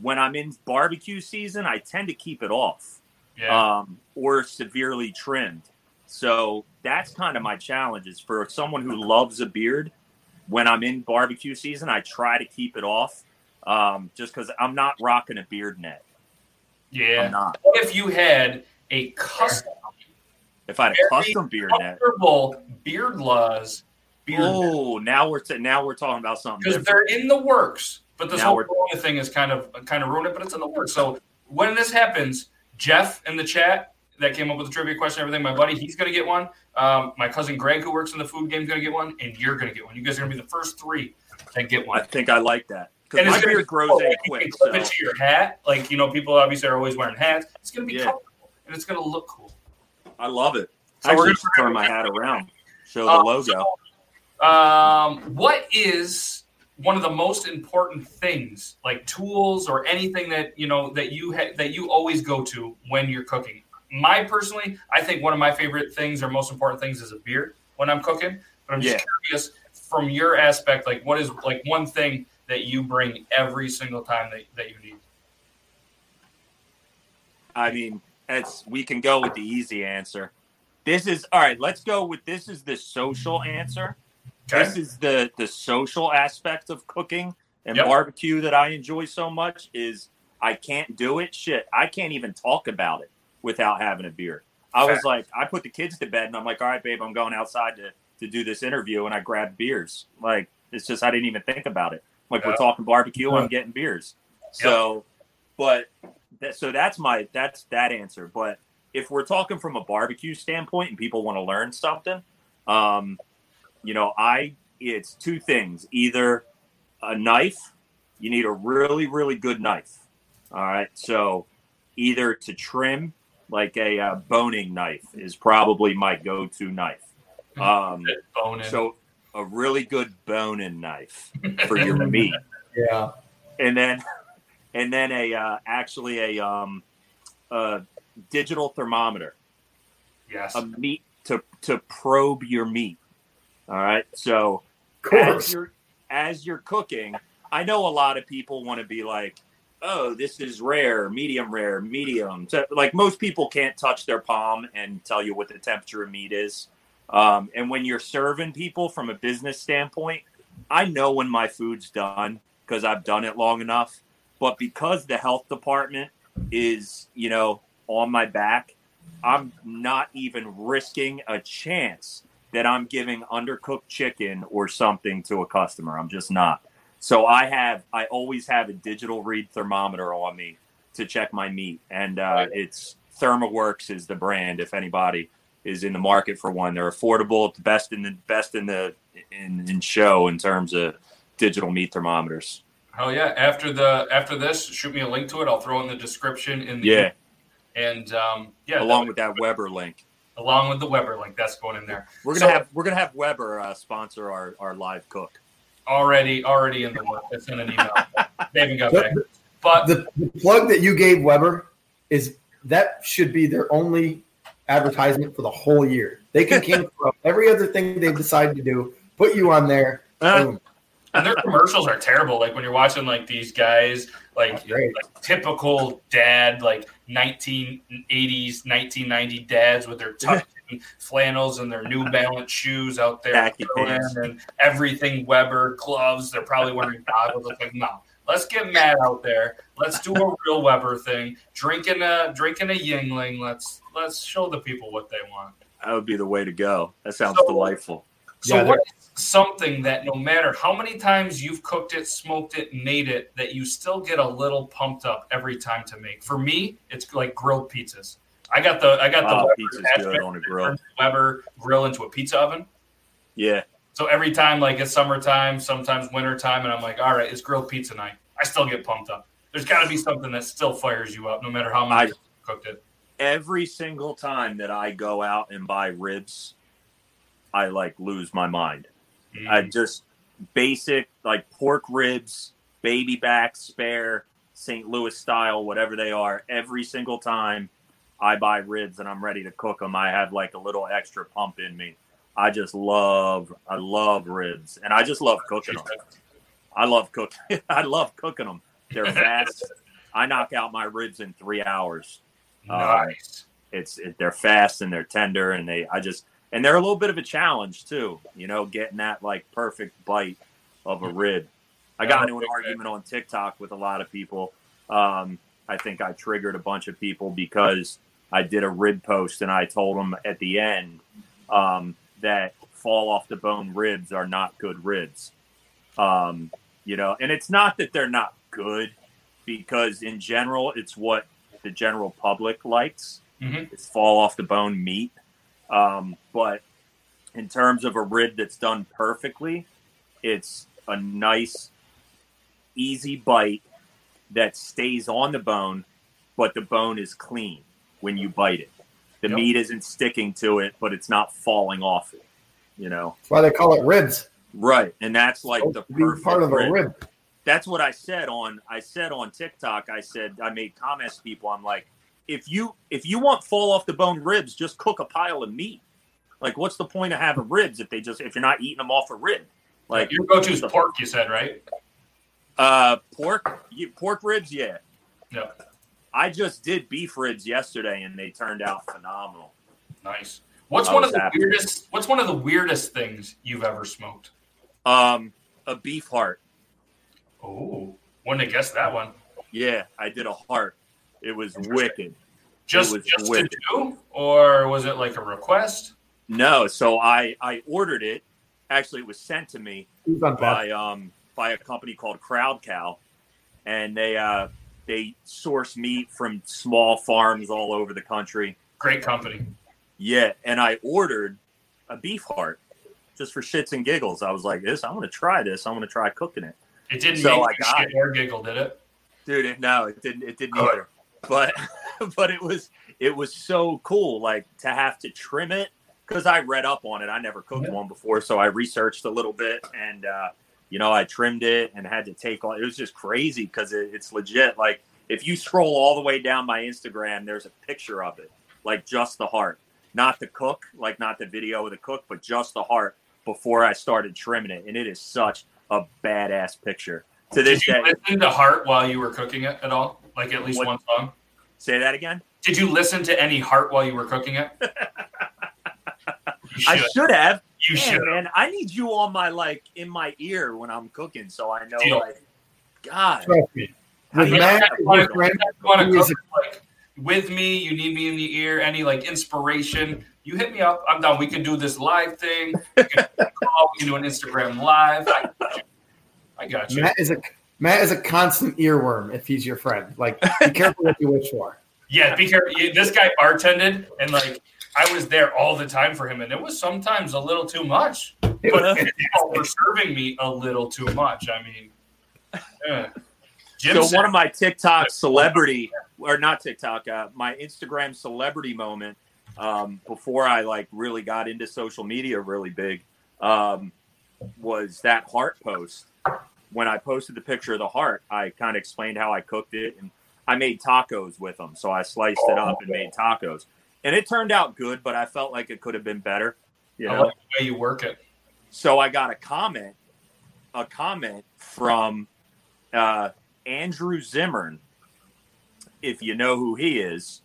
when i'm in barbecue season i tend to keep it off Yeah. um, or severely trimmed so that's kind of my challenge is for someone who loves a beard when i'm in barbecue season i try to keep it off um, just because i'm not rocking a beard net yeah. I'm not. What if you had a custom, If I had a custom beard net, comfortable beard laws beard oh, now we're t- now we're talking about something because they're in the works. But this Now whole Corona thing is kind of kind of ruined it, but it's in the works. So when this happens, Jeff in the chat that came up with the trivia question, everything, my buddy, he's gonna get one. Um, my cousin Greg, who works in the food game, is gonna get one, and you're gonna get one. You guys are gonna be the first three that get one. I think I like that because And my beard be grows cool. in You can clip So it to your hat, like you know, people obviously are always wearing hats. It's gonna be Yeah. comfortable and it's gonna look cool. I love it. So I we're gonna- should turn my hat around, show the Uh, logo. Um, what is one of the most important things, like tools or anything that you know that you ha- that you always go to when you're cooking? My personally, I think one of my favorite things or most important things is a beer when I'm cooking. But I'm just Yeah. curious from your aspect, like what is like one thing that you bring every single time that, that you need? I mean, it's we can go with the easy answer. This is all right. Let's go with this is the social answer. This is the the social aspect of cooking and Yep. barbecue that I enjoy so much is I can't do it. Shit, I can't even talk about it without having a beer. I was like, I put the kids to bed and I'm like, all right, babe, I'm going outside to to do this interview and I grabbed beers. Like it's just I didn't even think about it. Like we're talking barbecue, I'm getting beers. So, but that, so that's my that's that answer. But if we're talking from a barbecue standpoint and people want to learn something, um, you know, I it's two things. Either a knife, you need a really, really good knife. All right. So either to trim, like a uh, boning knife is probably my go-to knife. Um, so a really good boning knife for your [laughs] meat. Yeah. and then and then a uh, actually a um a digital thermometer. Yes. a meat to to probe your meat. All right? So as you're as you're cooking i know a lot of people want to be like oh this is rare medium rare medium. So, like most people can't touch their palm and tell you what the temperature of meat is um, and when you're serving people from a business standpoint i know when my food's done because i've done it long enough. But because the health department is you know on my back i'm not even risking a chance that i'm giving undercooked chicken or something to a customer. I'm just not. So i have i always have a digital read thermometer on me to check my meat. And uh, it's ThermoWorks is the brand if anybody is in the market for one they're affordable it's best in the best in the in, in show in terms of digital meat thermometers Oh yeah! After the after this, shoot me a link to it. I'll throw it in the description in the yeah and um, yeah, along with that weber link along with the Weber link. That's going in there. We're gonna So- have we're gonna have Weber uh, sponsor our, our live cook. Already, already in the work. It's in an email. [laughs] they haven't got back. But The, the plug that you gave Weber is that should be their only advertisement for the whole year. They can [laughs] cancel every other thing they've decided to do, put you on there. Uh, and their commercials are terrible. Like when you're watching like these guys, like, like typical dad, like 1980s, 1990 dads with their tucked [laughs] flannels and their New Balance shoes out there, Khaki throwing pants. and everything Weber gloves. They're probably wearing goggles. It's like no. Let's get mad out there. Let's do a real Weber thing. Drinking a drinking a Yuengling. Let's let's show the people what they want. That would be the way to go. That sounds So- delightful. So Yeah, what is something that no matter how many times you've cooked it, smoked it, made it, that you still get a little pumped up every time to make? For me, it's like grilled pizzas. I got the I got the Oh, Weber pizza's good on a grill. Weber grill into a pizza oven. Yeah. So every time, like it's summertime, sometimes wintertime, and I'm like, all right, it's grilled pizza night. I still get pumped up. There's got to be something that still fires you up, no matter how much I- you cooked it. Every single time that I go out and buy ribs, I like lose my mind. I Mm. just basic like pork ribs, baby back, spare, St. Louis style, whatever they are. Every single time I buy ribs and I'm ready to cook them, I have like a little extra pump in me. I just love, I love ribs, and I just love cooking them. I love cook. [laughs] I love cooking them. They're [laughs] fast. I knock out my ribs in three hours. Nice. It's it, they're fast and they're tender, and they I just and they're a little bit of a challenge too. You know, getting that like perfect bite of a rib. I got into an argument on TikTok with a lot of people. Um, I think I triggered a bunch of people because I did a rib post and I told them at the end um, that fall off the bone ribs are not good ribs. Um, you know, and it's not that they're not good because in general, it's what the general public likes. Mhm. It's fall off the bone meat. Um, but in terms of a rib that's done perfectly, it's a nice, easy bite that stays on the bone, but the bone is clean when you bite it. The Yep. meat isn't sticking to it, but it's not falling off it. You know, That's why they call it ribs. right? And that's like Supposed the perfect part of a rib rib. That's what I said on I said on TikTok. I said I made comments to people. I'm like, if you if you want fall off the bone ribs, just cook a pile of meat. Like, what's the point of having ribs if they just if you're not eating them off a rib? Like your go-to is pork. You said right? uh, pork, you, pork ribs, yeah. Yeah. I just did beef ribs yesterday, and they turned out phenomenal. Nice. What's I one of the happy. weirdest? What's one of the weirdest things you've ever smoked? Um, a beef heart. Oh, wouldn't have guessed that one. Yeah, I did a heart. It was wicked. Just was just wicked. to do, or was it like a request? No, so I I ordered it. Actually, it was sent to me Who's on top? by um by a company called Crowd Cow, and they uh they source meat from small farms all over the country. Great company. Yeah, and I ordered a beef heart just for shits and giggles. I was like, "This, I'm going to try this. I'm going to try cooking it." It didn't So make I shit or giggle, did it? dude it, no it didn't it didn't Good. either. But [laughs] but it was it was so cool like to have to trim it because i read up on it. I never cooked Yeah. one before so i researched a little bit and uh you know i trimmed it and had to take all it was just crazy because it, it's legit. Like if you scroll all the way down my instagram there's a picture of it. Like just the heart. Not the cook like not the video of the cook but just the heart before i started trimming it. And it is such a badass picture to this Did you day listen to Heart while you were cooking it at all? Like at least What- one song? say that again Did you listen to any Heart while you were cooking it? [laughs] You I should. should have. You Man, should. man, I need you on my like in my ear when I'm cooking, so I know Deal. like, God, Trust me. With Matt, have your fun? friend, you want to cook like with me? You need me in the ear? Any like inspiration? You hit me up. I'm down. We can do this live thing. We can [laughs] call. We can do an Instagram live. I got you. I got you. Matt is a Matt is a constant earworm if he's your friend. Like, be careful what you wish for. Yeah, be careful. This guy bartended, and like I was there all the time for him, and it was sometimes a little too much. It But was- people were serving me a little too much. I mean, yeah. So said- one of my TikTok [laughs] celebrity, or not TikTok, uh, my Instagram celebrity moment. Um, before I like really got into social media really big um, was that heart post. When I posted the picture of the heart, I kind of explained how I cooked it and I made tacos with them. So I sliced it up and made tacos, and it turned out good. But I felt like it could have been better. You I know? like the way you work it. So I got a comment, a comment from uh, Andrew Zimmern, if you know who he is,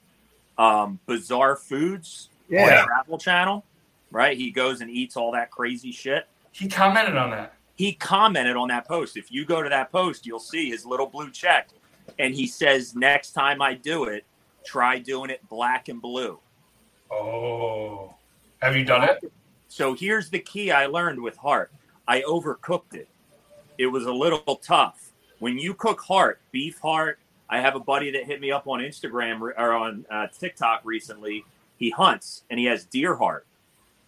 um, Bizarre Foods on Yeah. Travel Channel, right? He goes and eats all that crazy shit. He commented on that. He commented on that post. If you go to that post, you'll see his little blue check, and he says, "Next time I do it, try doing it black and blue." Oh, have you done it? So here's the key I learned with heart. I overcooked it. It was a little tough. When you cook heart, beef heart, I have a buddy that hit me up on Instagram or on uh, TikTok recently. He hunts and he has deer heart.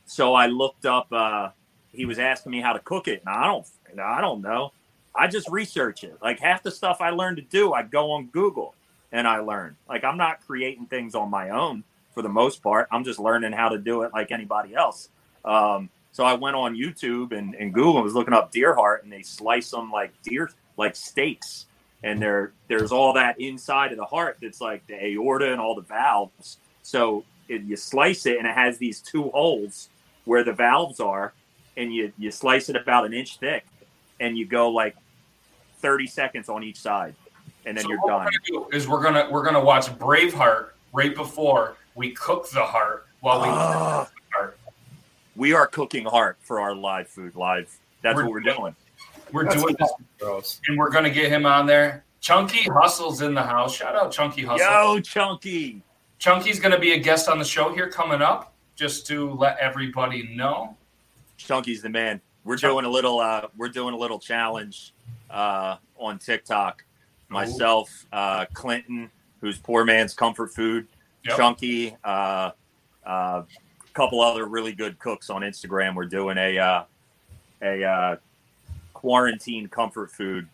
So I looked up. Uh, he was asking me how to cook it, and I don't, I don't know. I just research it. Like half the stuff I learned to do, I go on Google and I learn. Like I'm not creating things on my own for the most part. I'm just learning how to do it like anybody else. Um, so I went on YouTube and, and Google and was looking up deer heart, and they slice them like deer, like steaks. And there, there's all that inside of the heart that's like the aorta and all the valves. So it, you slice it, and it has these two holes where the valves are, and you you slice it about an inch thick, and you go like 30 seconds on each side, and then So you're what done. we're gonna do is we're gonna we're gonna watch Braveheart right before we cook the heart while we ah. cook the heart. We are cooking heart for our live food live. That's We're what we're doing. We're That's doing this, gross. and we're gonna get him on there. Chunky Hustle's in the house. Shout out Chunky Hustle. Yo, Chunky. Chunky's gonna be a guest on the show here coming up, just to let everybody know. Chunky's the man. We're doing a little uh we're doing a little challenge uh on TikTok. Myself, uh Clinton, who's poor man's comfort food, Yep. Chunky, uh uh a couple other really good cooks on Instagram. We're doing a uh a uh quarantine comfort food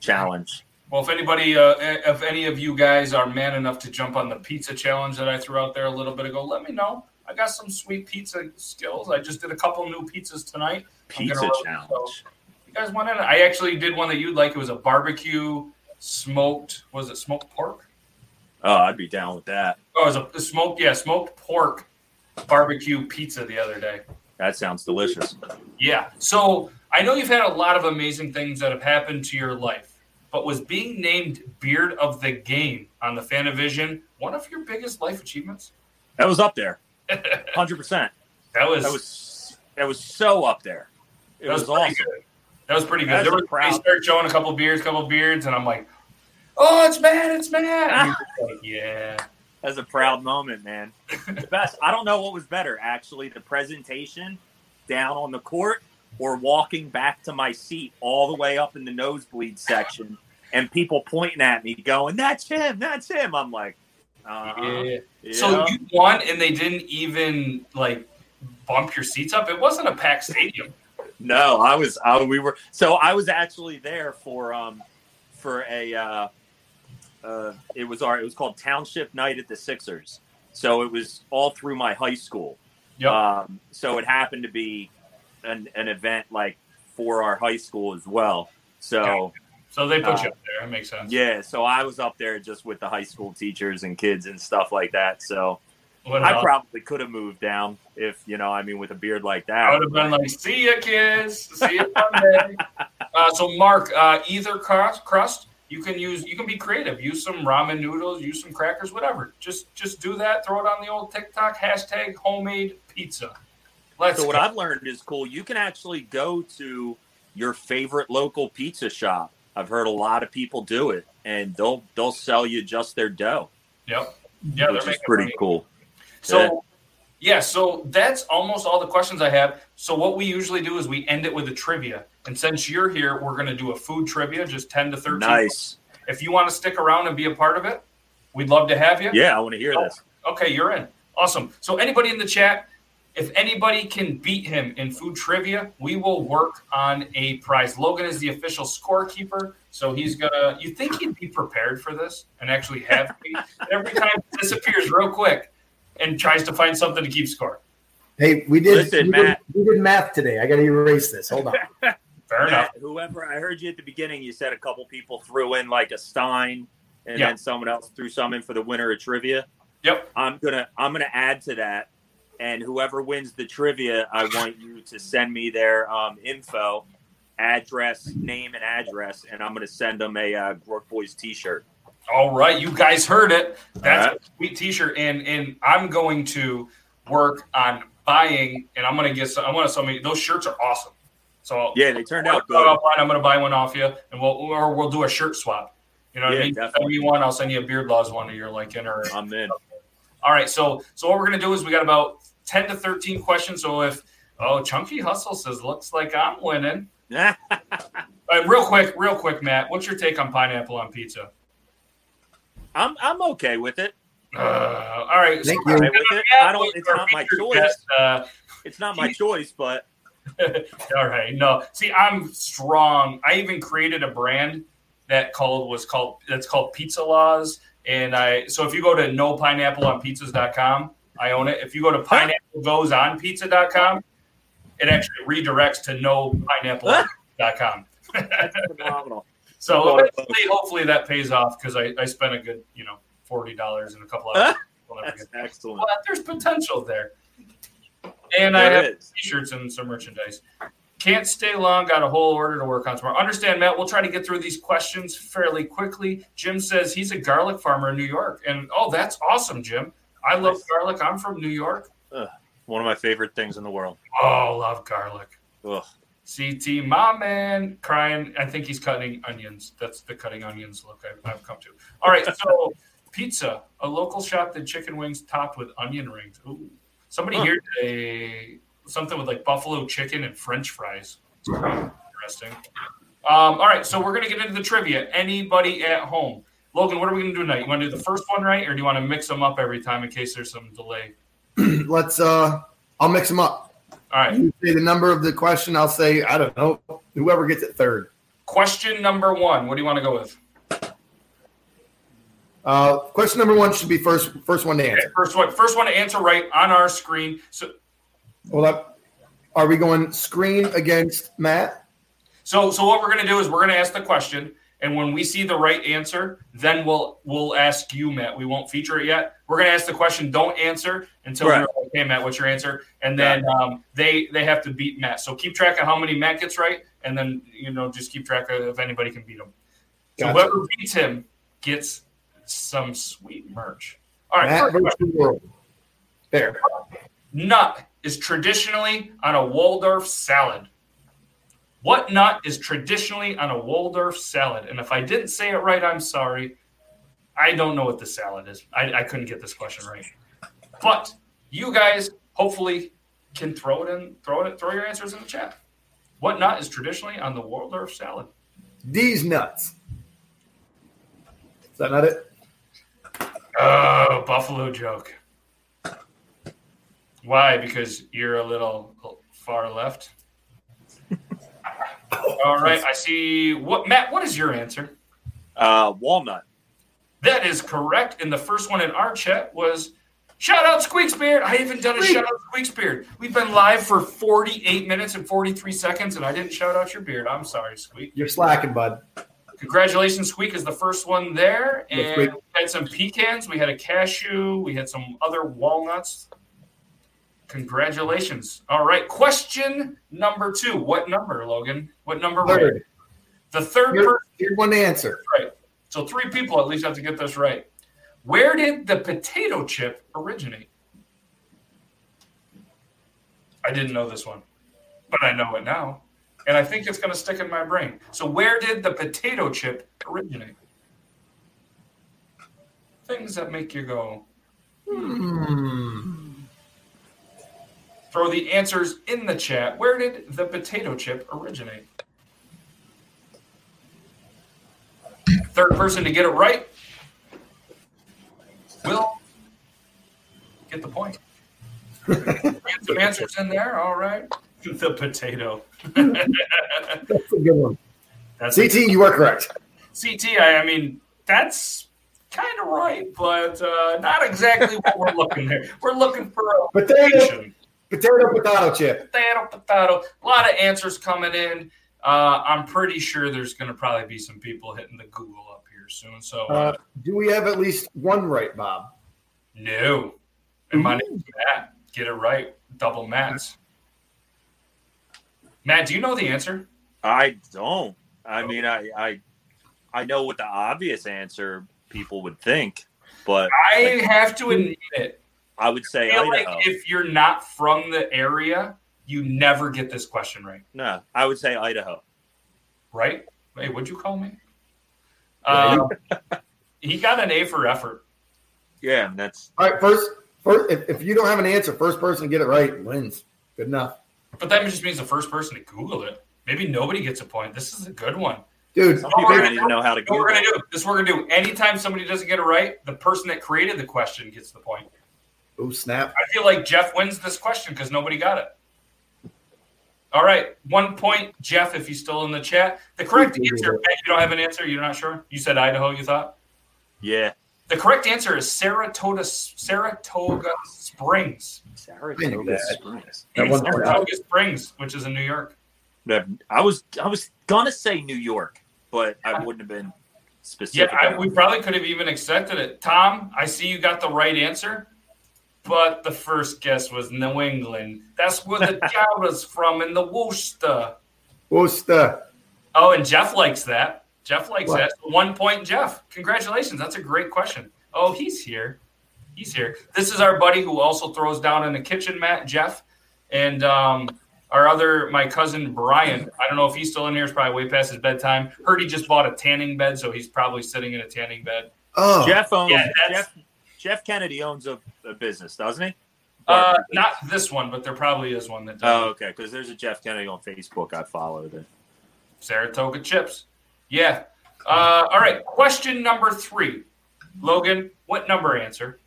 challenge. Well, if anybody, uh, if any of you guys are man enough to jump on the pizza challenge that I threw out there a little bit ago, let me know. I got some sweet pizza skills. I just did a couple new pizzas tonight. Pizza challenge. You guys want in? I actually did one that you'd like. It was a barbecue smoked. Was it smoked pork? Oh, I'd be down with that. Oh, it was a, a smoked. Yeah, smoked pork barbecue pizza the other day. That sounds delicious. Yeah. So I know you've had a lot of amazing things that have happened to your life, but was being named Beard of the Game on the Fanavision one of your biggest life achievements? That was up there. [laughs] Hundred percent. That was That was that was so up there. It that was, was, pretty awesome. good. That was pretty good. There was, they start showing a couple beards, couple beards, and I'm like, "Oh, it's Matt! It's Matt!" [laughs] Like, yeah. That's a proud moment, man. The best. I don't know what was better, actually, the presentation down on the court or walking back to my seat all the way up in the nosebleed section and people pointing at me going, That's him, that's him. I'm like. Yeah. yeah. So you won, and they didn't even like bump your seats up. It wasn't a packed stadium. No, I was. I, we were. So I was actually there for um for a. Uh, uh, it was our. It was called Township Night at the Sixers. So it was all through my high school. Yep. Um, so it happened to be an, an event like for our high school as well. So So they put Uh, you up there. That makes sense. yeah, so I was up there just with the high school teachers and kids and stuff like that. So I probably could have moved down if you know. I mean, with a beard like that, I would have been like, "See ya, kids. See ya Sunday." [laughs] uh, so, Mark, uh, either crust, crust, you can use. You can be creative. Use some ramen noodles. Use some crackers. Whatever. Just, just do that. Throw it on the old TikTok hashtag homemade pizza. Let's. So what go. I've learned is cool. You can actually go to your favorite local pizza shop. I've heard a lot of people do it, and they'll they'll sell you just their dough, Yep. Yeah, which is pretty money. cool. So, yeah, so that's almost all the questions I have. So, what we usually do is we end it with a trivia. And since you're here, we're going to do a food trivia, just 10 to 13. Nice. If you want to stick around and be a part of it, we'd love to have you. Yeah, I want to hear this. Oh, okay, you're in. Awesome. So, anybody in the chat, if anybody can beat him in food trivia, we will work on a prize. Logan is the official scorekeeper, so he's gonna. You think he'd be prepared for this and actually have me? [laughs] Every time it disappears real quick, and tries to find something to keep score. Hey, we did, Listen, we, did we did math today. I got to erase this. Hold on. [laughs] Fair enough. Whoever I heard you at the beginning, you said a couple people threw in like a Stein, and Yeah. then someone else threw some in for the winner of trivia. Yep. I'm gonna I'm gonna add to that, and whoever wins the trivia, I want you to send me their um, info, address, name, and address, and I'm gonna send them a uh, Brook Boys T-shirt. All right, you guys heard it. That's right. a sweet T-shirt, and and I'm going to work on buying, and I'm gonna get some. I want to sell me those shirts are awesome. So Yeah, they turned out good. offline, I'm gonna buy one off you, and we'll or we'll do a shirt swap. You know what Yeah, I mean? definitely. Send me one, I'll send you a beard laws one that you're liking. Or I'm in. all right, so so what we're gonna do is we got about ten to thirteen questions. So if oh Chunky Hustle says looks like I'm winning. [laughs] Uh, real quick, real quick, Matt, what's your take on pineapple on pizza? I'm I'm okay with it. Uh, all right, Thank so- you. Okay with it. I don't. It's not my choice. guest, uh, It's not my choice, but [laughs] All right. No. See, I'm strong. I even created a brand that called was called that's called Pizza Laws. And I so if you go to nopineappleonpizzas.com, I own it. If you go to pineapplegoesonpizza.com, it actually redirects to nopineapple.com. [laughs] that's phenomenal. So Well, eventually, hopefully that pays off because I, I spent a good, you know, forty dollars in a couple of [laughs] we'll That's excellent. well, there's potential there. And I have is. t-shirts and some merchandise. Can't stay long. Got a whole order to work on tomorrow. Understand, Matt? We'll try to get through these questions fairly quickly. Jim says he's a garlic farmer in New York, and oh, that's awesome, Jim. I love Nice. garlic. I'm from New York. One of my favorite things in the world. Oh, love garlic. Ugh. CT, my man, crying. I think he's cutting onions. That's the cutting onions look I've, I've come to. All right, so [laughs] pizza. A local shop did chicken wings topped with onion rings. Ooh. Somebody Huh. here did a something with like buffalo chicken and French fries. It's interesting. Um, all right, so we're gonna get into the trivia. Anybody at home? Logan, what are we gonna do tonight? You want to do the first one right, or do you want to mix them up every time in case there's some delay? [clears throat] Let's. uh I'll mix them up. All right. You say the number of the question. I'll say I don't know. Whoever gets it third. Question number one. What do you want to go with? Uh, question number one should be first. First one to Okay, answer. first one, first one to answer right on our screen. So, Hold up. Are we going screen against Matt? so, so what we're going to do is we're going to ask the question, and when we see the right answer, then we'll we'll ask you, Matt. We won't feature it yet. We're going to ask the question. Don't answer until Right. we're like, "Hey, Matt, what's your answer?" And then um, they they have to beat Matt. So keep track of how many Matt gets right, and then you know just keep track of if anybody can beat him. So Gotcha. whoever beats him gets some sweet merch. All right, Matt the world. There. nut is traditionally on a Waldorf salad? What nut is traditionally on a Waldorf salad? And if I didn't say it right, I'm sorry. I don't know what the salad is. I, I couldn't get this question right. But you guys hopefully can throw it in, throw it, throw your answers in the chat. What nut is traditionally on the Waldorf salad? These nuts. Is that not it? Oh, buffalo joke. Why? Because you're a little far left. All right, I see. What Matt? What is your answer? Uh, walnut. That is correct. And the first one in our chat was shout out Squeaks Beard. I haven't done a shout out Squeaks Beard. We've been live for 48 minutes and 43 seconds, and I didn't shout out your beard. I'm sorry, Squeak. You're slacking, bud. Congratulations, Squeak is the first one there. And Squeak. we had some pecans, we had a cashew, we had some other walnuts. Congratulations. All right. Question number two. What number, Logan? What number? right? Third. The third Third, person. third one to answer. Right. So three people at least have to get this right. Where did the potato chip originate? I didn't know this one, but I know it now. And I think it's going to stick in my brain. So, where did the potato chip originate? Things that make you go, Hmm. Throw the answers in the chat. Where did the potato chip originate? Third person to get it right will get the point. Some answers in there. All right. The potato. That's a good one. That's a- CT, you are correct. CT. I, I mean, that's kind of right, but uh, not exactly what we're looking there. We're looking for a Potato. Potato, potato chip. potato, potato. A lot of answers coming in. Uh, I'm pretty sure there's going to probably be some people hitting the Google up here soon. So, uh, Uh, do we have at least one right, Bob? no. And my name's Matt. Get it right. Double Matts. Matt, do you know the answer? I don't. I mean, I, I, I know what the obvious answer people would think, but I have to admit it. I would I say feel like Idaho. if you're not from the area, you never get this question right. no, I would say Idaho. Right? Hey, what'd you call me? Um, he got an A for effort. Yeah, that's All right, first, first if, if you don't have an answer, first person to get it right wins. Good enough. But that just means the first person to Google it. Maybe nobody gets a point. This is a good one. Dude, some people we're don't even know how to What we're gonna do? This is what we're gonna do. Anytime somebody doesn't get it right, the person that created the question gets the point. Oh snap. I feel like Jeff wins this question because nobody got it. All right, one point, Jeff. If he's still in the chat, the correct answer. Matt, You don't have an answer. You are not sure. You said Idaho. You thought Yeah, the correct answer is Saratoga. Saratoga Springs. Saratoga. Springs. That one- Saratoga Springs, which is in New York. That- I was I was gonna say New York, but I wouldn't have been Yeah, specific. I, we probably could have even accepted it. Tom, I see you got the right answer, but the first guess was New England. That's where the [laughs] Jowda's from in the Worcester. Worcester. Oh, and Jeff likes that. Jeff likes What? that. One point, Jeff. Congratulations. That's a great question. Oh, he's here. He's here. This is our buddy who also throws down in the kitchen, Matt, Jeff. And um, our other, my cousin Brian. I don't know if he's still in here. It's probably way past his bedtime. Heard he just bought a tanning bed, so he's probably sitting in a tanning bed. Oh, Jeff owns Yeah, Jeff Jeff Kennedy owns a, a business, doesn't he? Uh, not this one, but there probably is one that does. Oh, okay. Because there's a Jeff Kennedy on Facebook I followed. That Saratoga chips. Yeah. Uh, all right. Question number three. Logan, what number answer?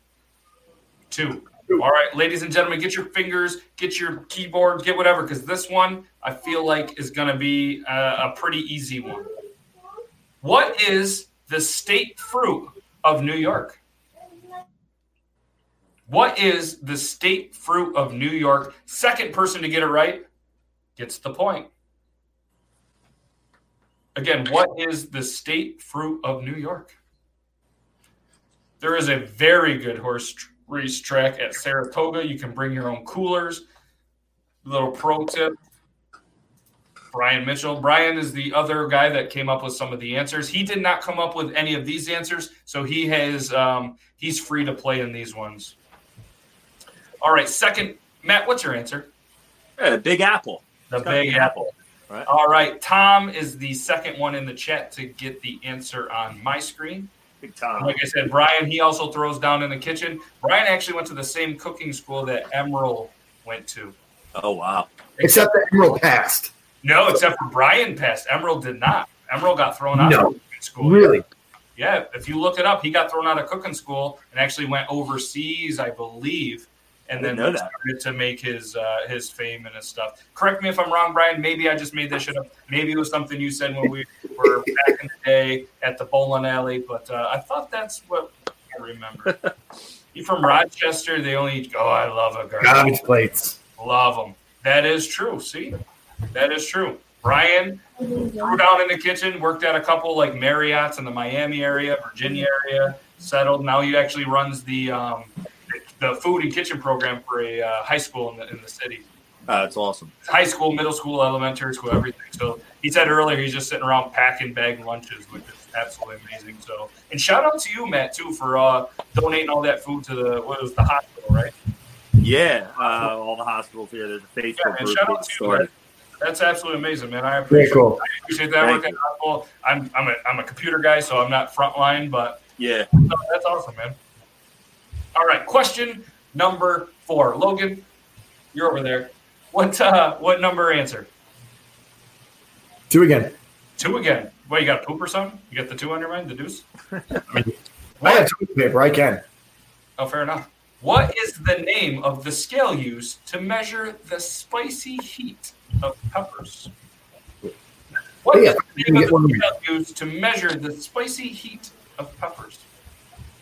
Two. Two. All right, ladies and gentlemen, get your fingers, get your keyboard, get whatever, because this one I feel like is going to be a, a pretty easy one. What is the state fruit of New York? What is the state fruit of New York? Second person to get it right gets the point. Again, what is the state fruit of New York? There is a very good horse race track at Saratoga. You can bring your own coolers. Little pro tip. Brian Mitchell. Brian is the other guy that came up with some of the answers. He did not come up with any of these answers, so he has um, he's free to play in these ones. All right, second, Matt, what's your answer? yeah, Big Apple. The It's Big be Apple. right? All right, Tom is the second one in the chat to get the answer on my screen. Big time. Like I said, Brian, he also throws down in the kitchen. Brian actually went to the same cooking school that Emeril went to. Oh wow. except the Emeril passed. No, except for Brian passed. Emeril did not. Emeril got thrown out No. of cooking school. Really? Yeah, if you look it up, he got thrown out of cooking school and actually went overseas, I believe, and then didn't know started to make his uh, his fame and his stuff. Correct me if I'm wrong, Brian. Maybe I just made this shit up. Maybe it was something you said when we were back in the day at the bowling alley, but uh, I thought that's what I remember. [laughs] you from Rochester? They only eat. Oh, I love a garbage. Garbage plates. Love them. That is true. See, that is true. Brian threw down in the kitchen, worked at a couple like Marriott's in the Miami area, Virginia area, settled. Now he actually runs the um, the food and kitchen program for a uh, high school in the, in the city. Uh, that's awesome. High school, middle school, elementary school, everything. So he said earlier he's just sitting around packing bag lunches, which is absolutely amazing. So and shout out to you, Matt, too, for uh, donating all that food to the what was the hospital, right? Yeah, uh, all the hospitals here. There's a Facebook Yeah, man, group shout out to you, started. That's absolutely amazing, man. I appreciate, cool. I appreciate that. I Thank work at hospital. I'm I'm a I'm a computer guy, so I'm not frontline, but Yeah. that's awesome, man. All right, question number four, Logan, you're over there. What uh, what number answer? Two again. Two again. What you got? a Poop or something? You got the two on your mind? The deuce? [laughs] I have toilet paper. I can. Oh, fair enough. What is the name of the scale used to measure the spicy heat of peppers? What Yeah, is the name get of one of the scale used to measure the spicy heat of peppers?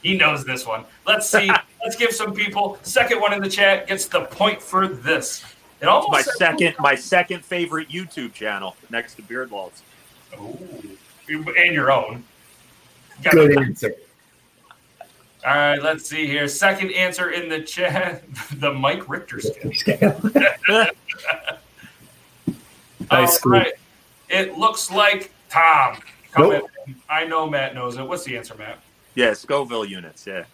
He knows this one. Let's see. [laughs] Let's give some people. Second one in the chat gets the point for this. It almost my second, my second favorite YouTube channel next to Beard Laws. Ooh. and your own. Got Good it. answer. All right, let's see here. Second answer in the chat: [laughs] the Mike Richter scale. [laughs] Nice All scoop. right. It looks like Tom. Come Nope. in. I know Matt knows it. What's the answer, Matt? Yeah, Scoville units. Yeah.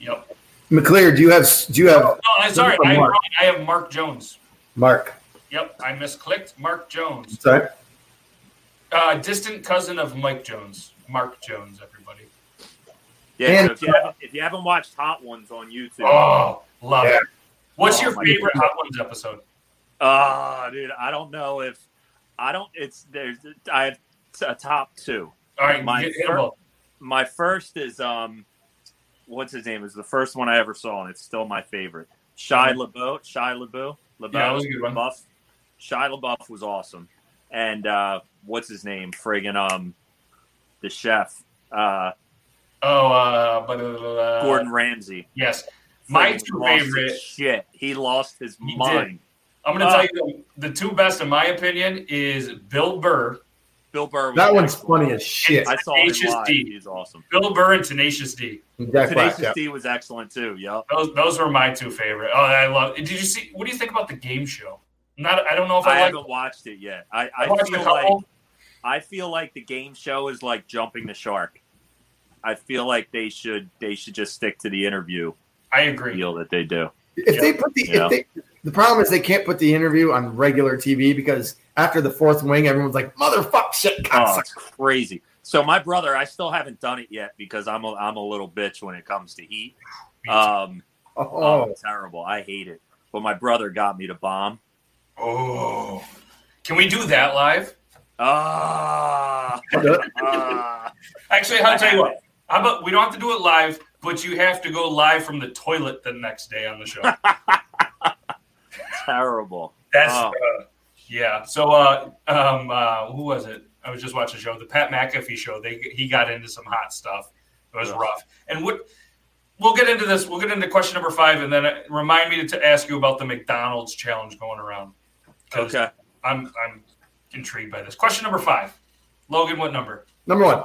Yep. McClear, do you have do you have Oh, I'm sorry. From I, Mark. I have Mark Jones. Mark? Yep, I misclicked. Mark Jones. Sorry. Uh, distant cousin of Mike Jones. Mark Jones, everybody. Yeah. And- so if you haven't, if you haven't watched Hot Ones on YouTube, Oh, love Yeah. it. What's Oh, your favorite God. Hot Ones episode? Ah, dude, I don't know if I don't. It's there's I have a top two. All right, My get hit fir- both. My first is um, what's his name? Is the first one I ever saw, and it's still my favorite. Shia LaBeouf. Shia LaBeouf. LaBeouf. Yeah, that was a. LaBeouf. Shia LaBeouf was awesome, and uh, what's his name? Friggin' um, the chef, uh, Oh, uh, but, uh, Gordon Ramsay. Yes, my two favorite. Shit, he lost his He did. mind. I'm going to Uh, tell you the, the two best, in my opinion, is Bill Burr. Bill Burr. Was That one's excellent. funny as shit. I saw him Tenacious live. D. He's awesome. Bill Burr and Tenacious D. Jack Tenacious Yeah. D was excellent too. Yep. Those those were my two favorite. Oh, I love. Did you see? What do you think about the game show? Not. I don't know if I I, haven't watched it yet. I, I I feel like I feel like the game show is like jumping the shark. I feel like they should they should just stick to the interview I agree. deal that they do. If they put the Yeah. if they the problem is they can't put the interview on regular TV because after the fourth wing, everyone's like, "Motherfuck, shit, Oh, cocksucker." it's crazy. So my brother, I still haven't done it yet because I'm a I'm a little bitch when it comes to heat. Um, Oh, oh, it's terrible. I hate it. But my brother got me to bomb. oh, can we do that live? Ah, I'll do it. ah. Actually, I'll tell you what. How about we don't have to do it live, but you have to go live from the toilet the next day on the show. [laughs] terrible. That's Oh. uh, yeah. So uh, um, uh, who was it? I was just watching a show, the Pat McAfee show. They he got into some hot stuff. It was Yeah. rough. And what we'll get into this. We'll get into question number five, and then uh, remind me to ask you about the McDonald's challenge going around. Okay. I'm I'm intrigued by this. Question number five. Logan, what number? Number one,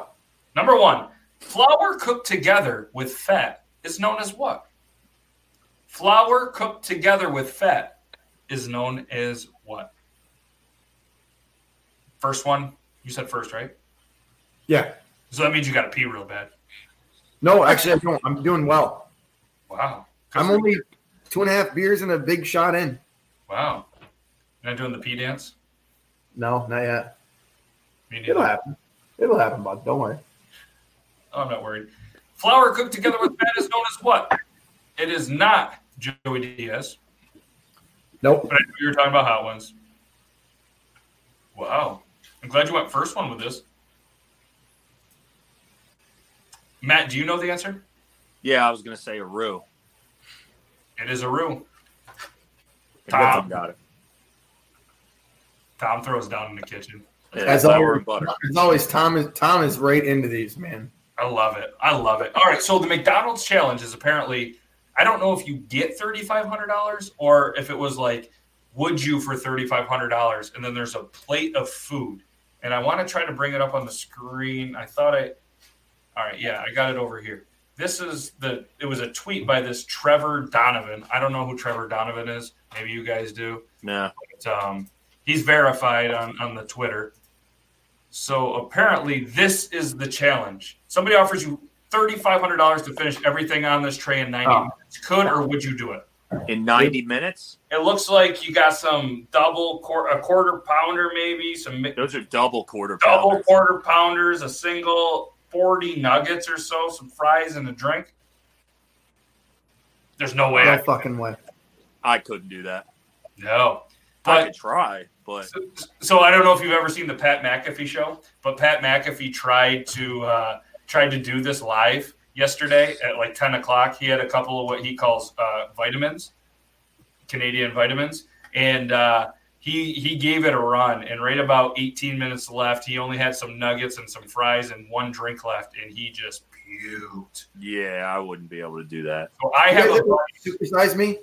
Number one. Flour cooked together with fat is known as what? Flour cooked together with fat is known as what? First one, you said first, right? yeah. So that means you got to pee real bad. No, actually, I don't. I'm doing well. Wow. I'm only two and a half beers and a big shot in. Wow. You're not doing the pee dance? No, not yet. It'll happen. It'll happen, bud. Don't worry. Oh, I'm not worried. Flour cooked together with fat is known as what? It is not Joey Diaz, Nope. but I knew you were talking about hot ones. Wow. I'm glad you went first one with this. Matt, do you know the answer? Yeah, I was gonna say a roux. It is a roux. And Tom. Tom got it. Tom throws down in the kitchen. Yeah, As always, butter. as always, Tom is Tom is right into these, man. I love it. I love it. All right. So the McDonald's challenge is apparently, I don't know if you get $3,500 or if it was like, would you for $3,500? And then there's a plate of food. And I want to try to bring it up on the screen. I thought I, all right. Yeah, I got it over here. This is the, it was a tweet by this Trevor Donovan. I don't know who Trevor Donovan is. Maybe you guys do. Nah. But, um, he's verified on, on the Twitter. So apparently, this is the challenge. Somebody offers you $3,500 to finish everything on this tray in 90 Oh. minutes. Could or would you do it? In 90 minutes? It looks like you got some double, quar- a quarter pounder, maybe, some mi- Those are double quarter double pounders. quarter pounders, a single 40 nuggets or so, some fries, and a drink. There's no way. No I, fucking way. I couldn't do that. no. I could try, but So, so I don't know if you've ever seen the Pat McAfee show, but Pat McAfee tried to uh, tried to do this live yesterday at like ten o'clock. He had a couple of what he calls uh, vitamins, Canadian vitamins, and uh, he he gave it a run, and right about 18 minutes left, he only had some nuggets and some fries and one drink left, and he just puked. Yeah, I wouldn't be able to do that. So I have a supersize me.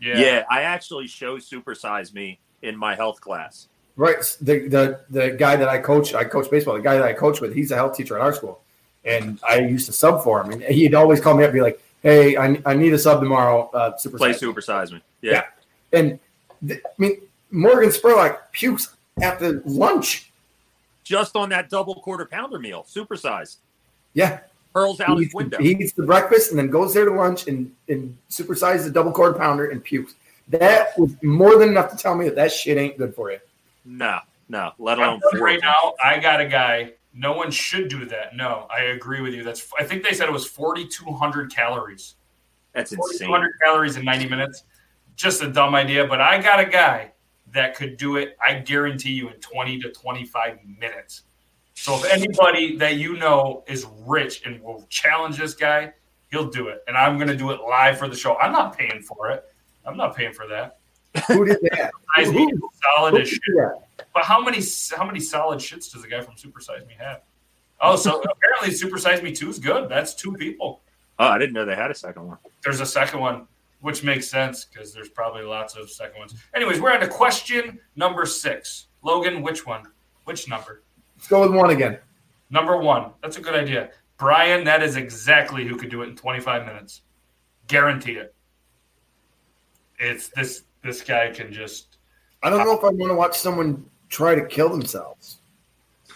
Yeah. yeah, I actually show supersize me in my health class. Right, the the the guy that I coach, I coach baseball. The guy that I coach with, he's a health teacher at our school, and I used to sub for him, and he'd always call me up and be like, "Hey, I, I need a sub tomorrow. Uh, supersize Play supersize me." Yeah, yeah. and th- I mean Morgan Spurlock pukes at the lunch. Just on that double quarter pounder meal, supersized. Yeah. Hurls out he his window. He eats the breakfast and then goes there to lunch and, and supersizes the double quarter pounder and pukes. That was more than enough to tell me that that shit ain't good for you. No, no. Let alone right now. I got a guy. No one should do that. No, I agree with you. That's. I think they said it was forty two hundred calories. That's insane. 4,200 calories in ninety minutes. Just a dumb idea. But I got a guy that could do it, I guarantee you, in 20 to 25 minutes. So if anybody that you know is rich and will challenge this guy, he'll do it. And I'm going to do it live for the show. I'm not paying for it. I'm not paying for that. Who did that? [laughs] Size Who, solid as shit. But how many how many solid shits does the guy from Super Size Me have? Oh, so [laughs] apparently Super Size Me 2 is good. That's two people. Oh, I didn't know they had a second one. There's a second one which makes sense because there's probably lots of second ones. Anyways, we're on to question number six. Logan, which one? Which number? Let's go with one again. Number one. That's a good idea. Brian, that is exactly who could do it in 25 minutes. Guarantee it. It's this this guy can just I don't know if I want to watch someone try to kill themselves.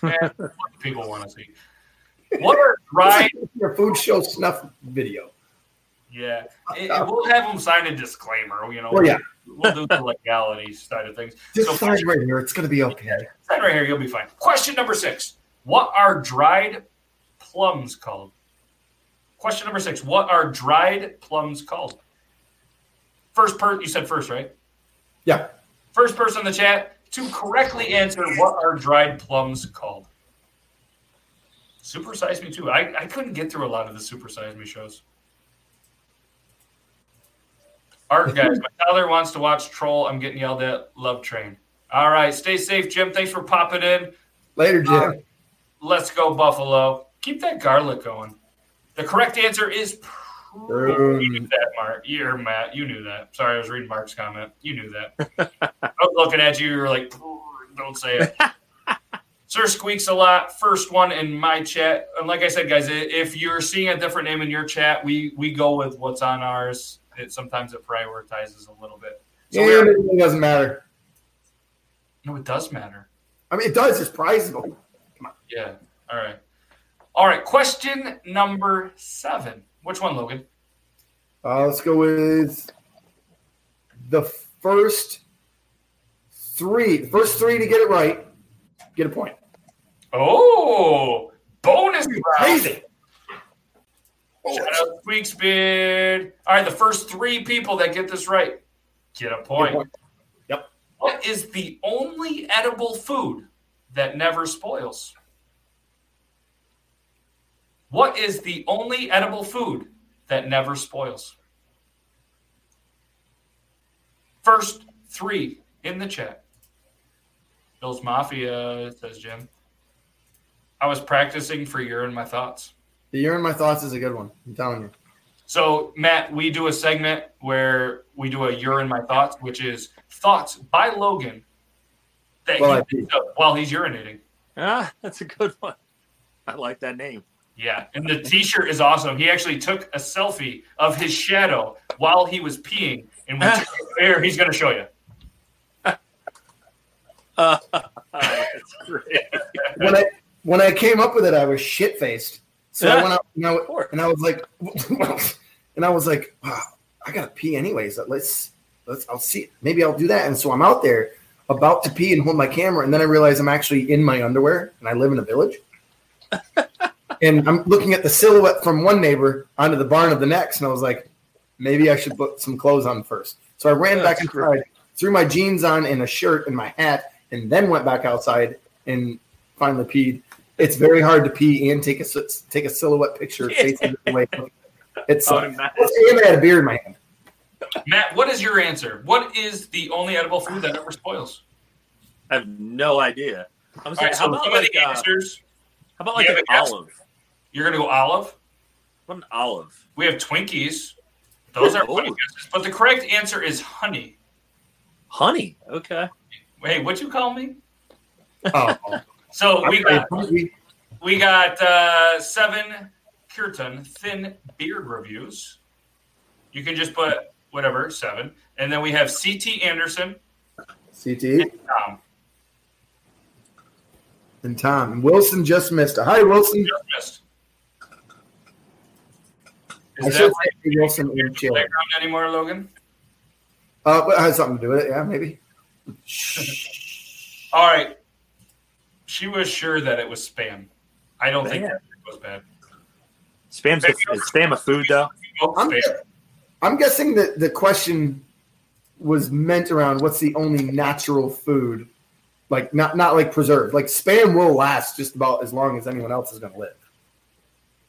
Yeah, [laughs] people want to see. What are Brian your food show snuff video? Yeah, it, we'll have them sign a disclaimer. You know, well, yeah, we'll do the legality side of things. Just so sign right here. It's going to be okay. Sign right here. You'll be fine. Question number six: What are dried plums called? Question number six: What are dried plums called? First person, you said first, right? Yeah. First person in the chat to correctly answer what are dried plums called. Super Size Me too. I, I couldn't get through a lot of the Super Size Me shows. Art guys, my father wants to watch Troll. I'm getting yelled at. Love Train. All right, stay safe, Jim. Thanks for popping in. Later, Jim. Let's go Buffalo. Keep that garlic going. The correct answer is. Um, you knew that, Mark. You're Matt. You knew that. Sorry, I was reading Mark's comment. You knew that. I was looking at you. You were like, don't say it. [laughs] Sir Squeaks a lot. First one in my chat. And like I said, guys, if you're seeing a different name in your chat, we we go with what's on ours it sometimes it prioritizes a little bit. So yeah, it doesn't matter. No, it does matter. I mean, it does. It's prizable. Come on. Yeah. All right. All right. Question number seven. Which one, Logan? Uh, let's go with the first three. The first three to get it right, get a point. Oh, bonus! Crazy. Shout out Squeaks Beard. All right, the first three people that get this right get a point. Get a point. Yep. What is the only edible food that never spoils? What is the only edible food that never spoils? First three in the chat. Bill's Mafia, says Jim. I was practicing for You're in My Thoughts. The You're in My Thoughts is a good one. I'm telling you. So, Matt, we do a segment where we do a You're in My Thoughts, which is thoughts by Logan that well, he, while he's urinating. Ah, that's a good one. I like that name. Yeah, and the T-shirt is awesome. He actually took a selfie of his shadow while he was peeing, and when [laughs] here he's going to show you. Uh, that's [laughs] great. when I when I came up with it, I was shit faced. So yeah. I went out and I, and I was like, [laughs] and I was like, wow, I gotta pee anyways. Let's let's I'll see. Maybe I'll do that. And so I'm out there about to pee and hold my camera, and then I realize I'm actually in my underwear and I live in a village. And I'm looking at the silhouette from one neighbor onto the barn of the next, and I was like, maybe I should put some clothes on first. So I ran back inside, threw my jeans on and a shirt and my hat, and then went back outside and finally peed it's very hard to pee and take a take a silhouette picture [laughs] facing the way. It's uh, and I had a beer in my hand. Matt, what is your answer? What is the only edible food that never spoils? I have no idea. I'm All saying, right, how so about some of like the uh, how about like an have guess? olive? You're gonna go olive. What an olive? We have Twinkies. Those are [laughs] Oh. funny guesses. But the correct answer is honey. Honey. Okay. Hey, what you call me? Oh, [laughs] So we got we, we got uh, seven Kirtan thin beard reviews. You can just put whatever seven, and then we have CT Anderson, CT and Tom. and Tom Wilson just missed it. Hi, Wilson. Just missed. I Is should that say Wilson in Chile. playground anymore, Logan? Uh, but it has something to do with it. Yeah, maybe. All right. She was sure that it was spam. I don't think Man. that was bad. Spam's a, is spam a food though? I'm, spam. I'm guessing that the question was meant around what's the only natural food, like not not like preserved. Like spam will last just about as long as anyone else is going to live. Have you ever tried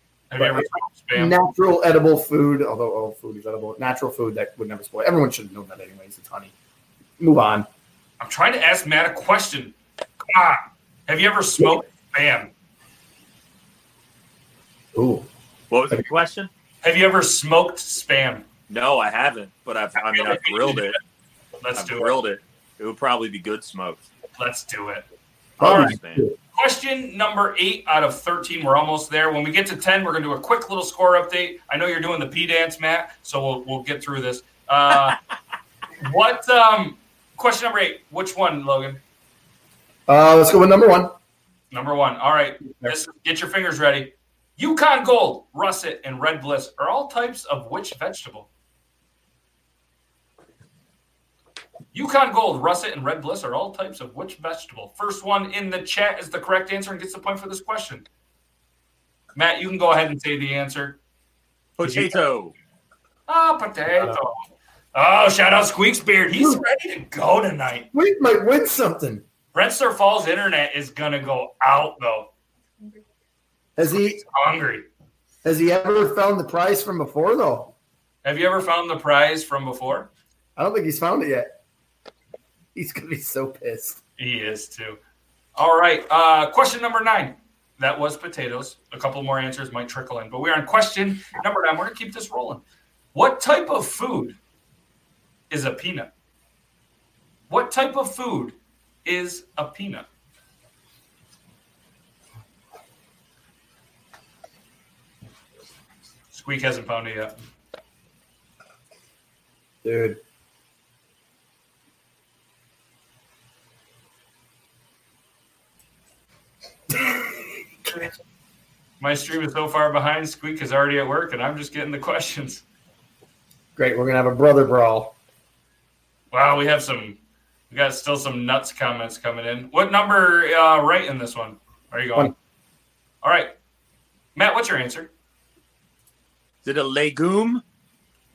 spam? Natural edible food, although all food is edible. Natural food that would never spoil. Everyone should know that anyways. It's honey. Move on. I'm trying to ask Matt a question. Come on. Have you ever smoked spam? Ooh. What was the question? Have you ever smoked spam? No, I haven't. But I've I mean I've grilled it. Let's I've do grilled it. It would probably be good smoked. Let's do it. All Probably right. good. Question number eight out of 13. We're almost there. When we get to 10, we're going to do a quick little score update. I know you're doing the P dance, Matt, so we'll, we'll get through this. Uh, [laughs] what, um, question number eight. Which one, Logan? Uh, let's go with number one. Number one. All right. This, get your fingers ready. Yukon Gold, Russet, and Red Bliss are all types of which vegetable? Yukon Gold, Russet, and Red Bliss are all types of which vegetable? First one in the chat is the correct answer and gets the point for this question. Matt, you can go ahead and say the answer. Potato. Ah, potato. Oh, shout out Squeaks Beard. He's ready to go tonight. We might win something. Brentster Falls internet is gonna go out though. Has he He's hungry. has he ever found the prize from before though? Have you ever found the prize from before? I don't think he's found it yet. [laughs] He's gonna be so pissed. He is too. All right. Uh, question number nine. That was potatoes. A couple more answers might trickle in, but we're on question number nine. We're gonna keep this rolling. What type of food is a peanut? What type of food is a peanut? Squeak hasn't found it yet. Dude. My stream is so far behind. Squeak is already at work, and I'm just getting the questions. Great. We're gonna have a brother brawl. Wow, we have some. We got still some nuts comments coming in. What number uh, right in this one are you going? One. All right, Matt. What's your answer? Is it a legume?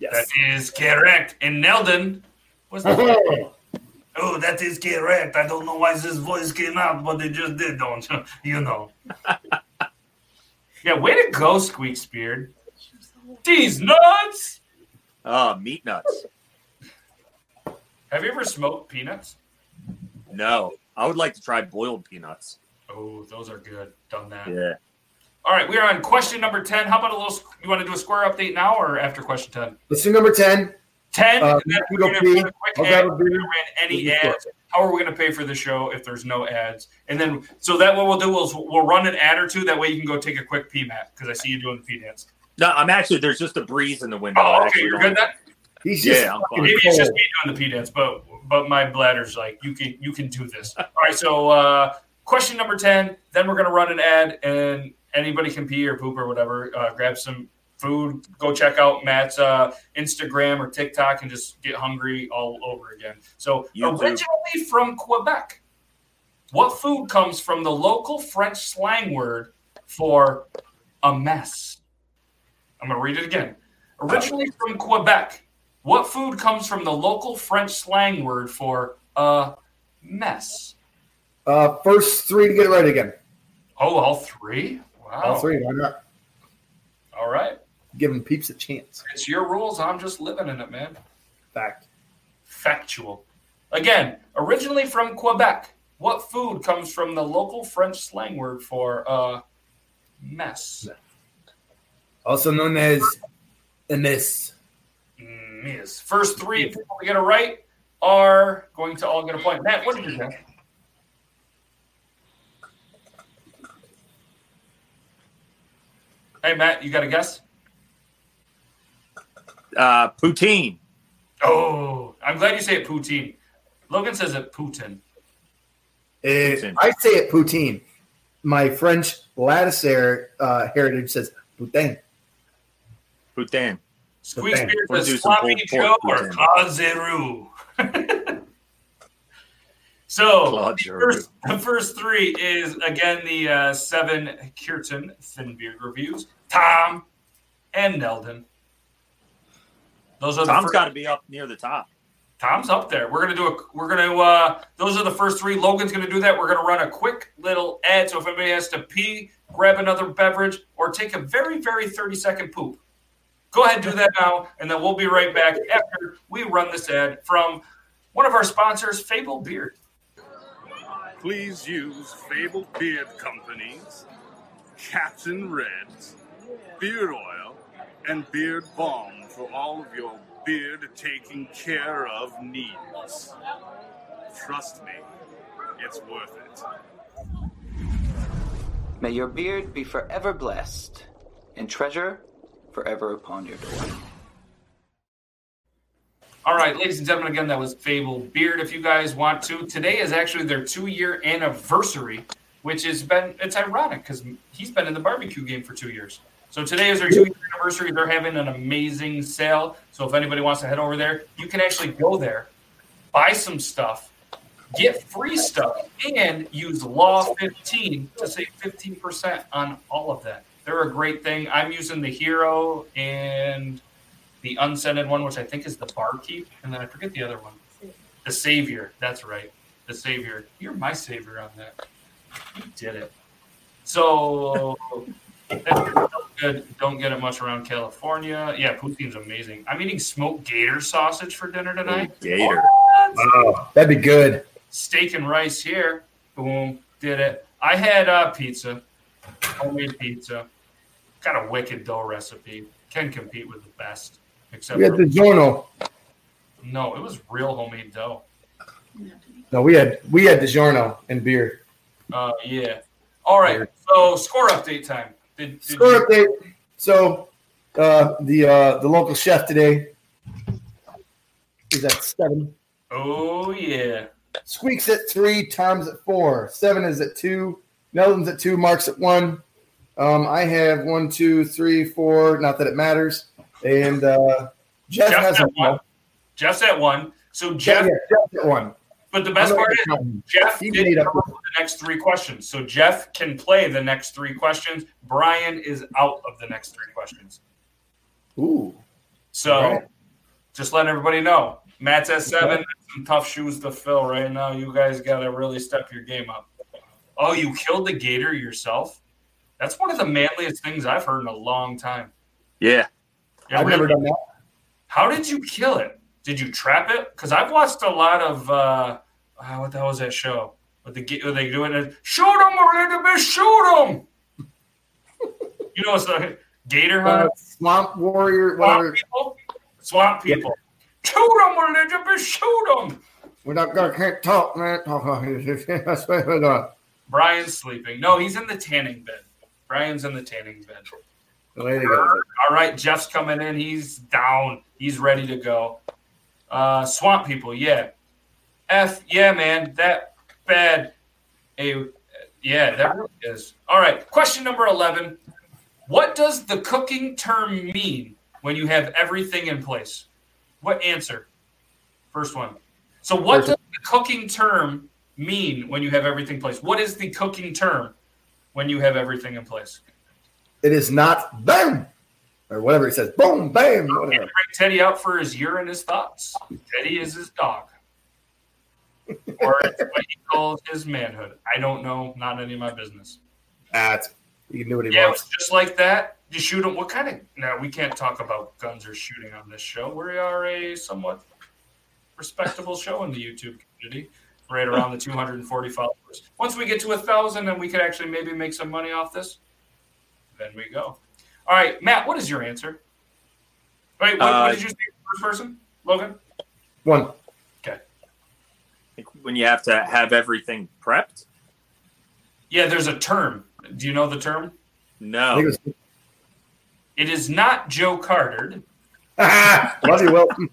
Yes. That is correct. And Neldon was the. Oh, that is correct. I don't know why this voice came out, but it just did, don't you? [laughs] You know. yeah, way to go, Squeak Beard. These nuts. Oh, meat nuts. Have you ever smoked peanuts? No. I would like to try boiled peanuts. Oh, those are good. Done that. Yeah. All right, we are on question number 10. How about a little, you want to do a square update now or after question 10? Let's do number ten. 10, Uh, and then we we're gonna a quick ad. grab We're beer. gonna run any We'll ads. How are we going to pay for the show if there's no ads? And then, so that what we'll do is we'll run an ad or two. That way you can go take a quick pee, Matt, because I see you doing the pee dance. No, I'm actually there's just a breeze in the window. Oh, okay, you're good then? He's just Yeah, I'm. Maybe it's just me doing the pee dance, but but my bladder's like you can you can do this. All right, so uh, question number ten. Then we're gonna run an ad, and anybody can pee or poop or whatever. Uh, grab some food. Go check out Matt's uh, Instagram or TikTok and just get hungry all over again. So YouTube. originally from Quebec, what food comes from the local French slang word for a mess? I'm gonna read it again. Originally from Quebec, what food comes from the local French slang word for a mess? Uh, first three to get it right again. Oh, all three? Wow. All three. Why not? All right. Giving peeps a chance. It's your rules. I'm just living in it, man. Fact. Factual. Again, originally from Quebec, what food comes from the local French slang word for uh, mess? Also known as a miss. Miss. First three people to get it right are going to all get a point. Matt, what did you get? Hey, Matt, you got a guess? Uh, poutine. Oh, I'm glad you say it poutine. Logan says it Putin. Uh, Poutine. I say it poutine. My French Lattisaire uh, heritage says poutine. Poutine. Squeeze Putin. Beard says sloppy Joe pork or Putin. Claude Giroux. [laughs] so the first, the first three is again the uh, seven Kirtan Thin Beard reviews. Tom and Neldon. Those are the Tom's first, got to be up near the top. Tom's up there. We're gonna do a. We're gonna. uh Those are the first three. Logan's gonna do that. We're gonna run a quick little ad. So if anybody has to pee, grab another beverage, or take a very, very thirty second poop, go ahead do that now, and then we'll be right back after we run this ad from one of our sponsors, Fable Beard. Please use Fable Beard Company's Captain Reds, beard oil, and beard balm for all of your beard taking care of needs. Trust me, it's worth it. May your beard be forever blessed, and treasure forever upon your door. All right, ladies and gentlemen, again, that was Fable Beard. If you guys want to, today is actually their two-year anniversary, which has been it's ironic because he's been in the barbecue game for two years. So today is their two-year anniversary. They're having an amazing sale. So if anybody wants to head over there, you can actually go there, buy some stuff, get free stuff, and use Law 15 to save 15% on all of that. They're a great thing. I'm using the Hero and the unscented one, which I think is the barkeep, and then I forget the other one. The savior. That's right. The savior. You're my savior on that. You did it. So that's good. Don't get it much around California. Yeah, poutine's amazing. I'm eating smoked gator sausage for dinner tonight. Gator. Oh, that'd be good. Steak and rice here. Boom. Did it. I had uh, pizza. Homemade pizza. Got a wicked dough recipe. Can compete with the best. Except We had for the Giorno. No, it was real homemade dough. No, we had we had the DiGiorno and beer. Uh, yeah. All right. So score update time. Did, did Score you- update. So uh, the uh, the local chef today is at seven. Oh yeah. Squeaks at three. Tom's at four. Seven is at two. Neldon's at two. Mark's at one. Um, I have one, two, three, four. Not that it matters. And uh, Jeff Jeff has at a one. Jeff's at one. So Jeff, Jeff, yeah, Jeff's at one. But the best part is. Jeff He did made up come up with the next three questions. So Jeff can play the next three questions. Brian is out of the next three questions. Ooh. So All right. just letting everybody know. Matt's at seven. Some tough shoes to fill right now. You guys got to really step your game up. Oh, you killed the gator yourself? That's one of the manliest things I've heard in a long time. Yeah. Yeah, I've really. never done that. How did you kill it? Did you trap it? Because I've watched a lot of uh, uh, what the hell was that show? What the what they doing? it? Shoot him, Elizabeth! Shoot him! [laughs] you know, it's the gator Uh, hunt. Swamp Warrior, Swamp whatever. people. Swamp people. Shoot him, Elizabeth! Shoot him! We're not gonna can't talk, man. [laughs] That's what we're doing. Brian's sleeping. No, he's in the tanning bed. Brian's in the tanning bed. There you go. All right, Jeff's coming in. He's down. He's ready to go. Uh, swamp people, yeah. F, yeah, man. That bad. A, yeah, that really is. All right. Question number eleven. What does the cooking term mean when you have everything in place? What answer? First one. So, what First does the cooking term mean when you have everything in place? What is the cooking term when you have everything in place? It is not boom or whatever he says. Boom, bam, whatever. bring Teddy out for his year and his thoughts. Teddy is his dog. Or it's what he calls his manhood. I don't know. Not any of my business. That's you can do what he Yeah, wants. was just like that. You shoot him. What kind of? Now we can't talk about guns or shooting on this show. We are a somewhat respectable show in the YouTube community, right around the 240 followers. Once we get to a thousand, and we could actually maybe make some money off this, then we go. All right, Matt, what is your answer? Wait, what, Uh, what did you say? First person, Logan. One. When you have to have everything prepped? Yeah, there's a term. Do you know the term? No. think it was. It is not Joe Cartered. [laughs] Love you, Wilson.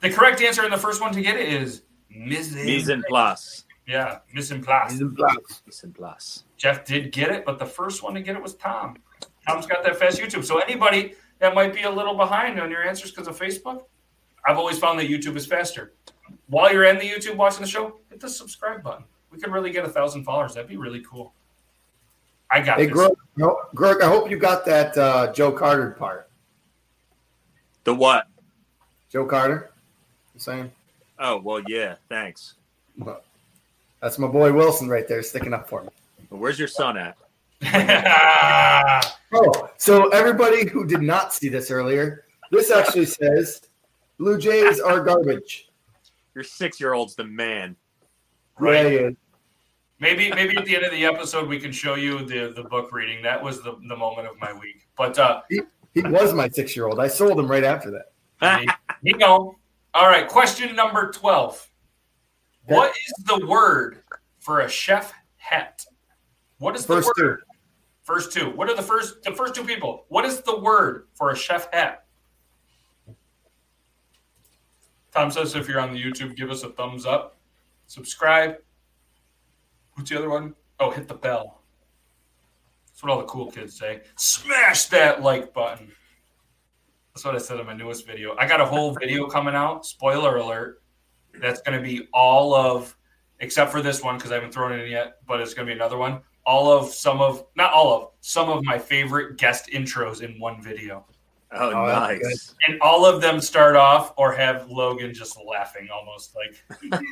The correct answer in the first one to get it is mise. Mise en place. Yeah, mise en place. He's in blocks. Mise en place. Jeff did get it, but the first one to get it was Tom. Tom's got that fast YouTube. So anybody that might be a little behind on your answers because of Facebook, I've always found that YouTube is faster. While you're in the YouTube watching the show, hit the subscribe button. We could really get a thousand followers. That'd be really cool. I got Hey, this. Greg, no, Greg, I hope you got that uh, Joe Carter part. The what? Joe Carter, the same. Oh, well, yeah. Thanks. Well, That's my boy Wilson right there sticking up for me. Where's your son at? [laughs] Oh, so everybody who did not see this earlier, this actually says Blue Jays are garbage. Your six year old's the man. Right. he is. Maybe maybe at the end of the episode we can show you the, the book reading. That was the, the moment of my week. But uh He was my six year old. I sold him right after that. you know. All right, question number 12. What is the word for a chef hat? What is the First two. word? First two. What are the first the first two people? What is the word for a chef hat? Tom says if you're on the YouTube, give us a thumbs up. Subscribe. What's the other one? Oh, hit the bell. That's what all the cool kids say. Smash that like button. That's what I said in my newest video. I got a whole video coming out. Spoiler alert. That's going to be all of, except for this one because I haven't thrown it in yet, but it's going to be another one. All of some of, not all of, some of my favorite guest intros in one video. Oh, Oh, nice. And all of them start off or have Logan just laughing almost like,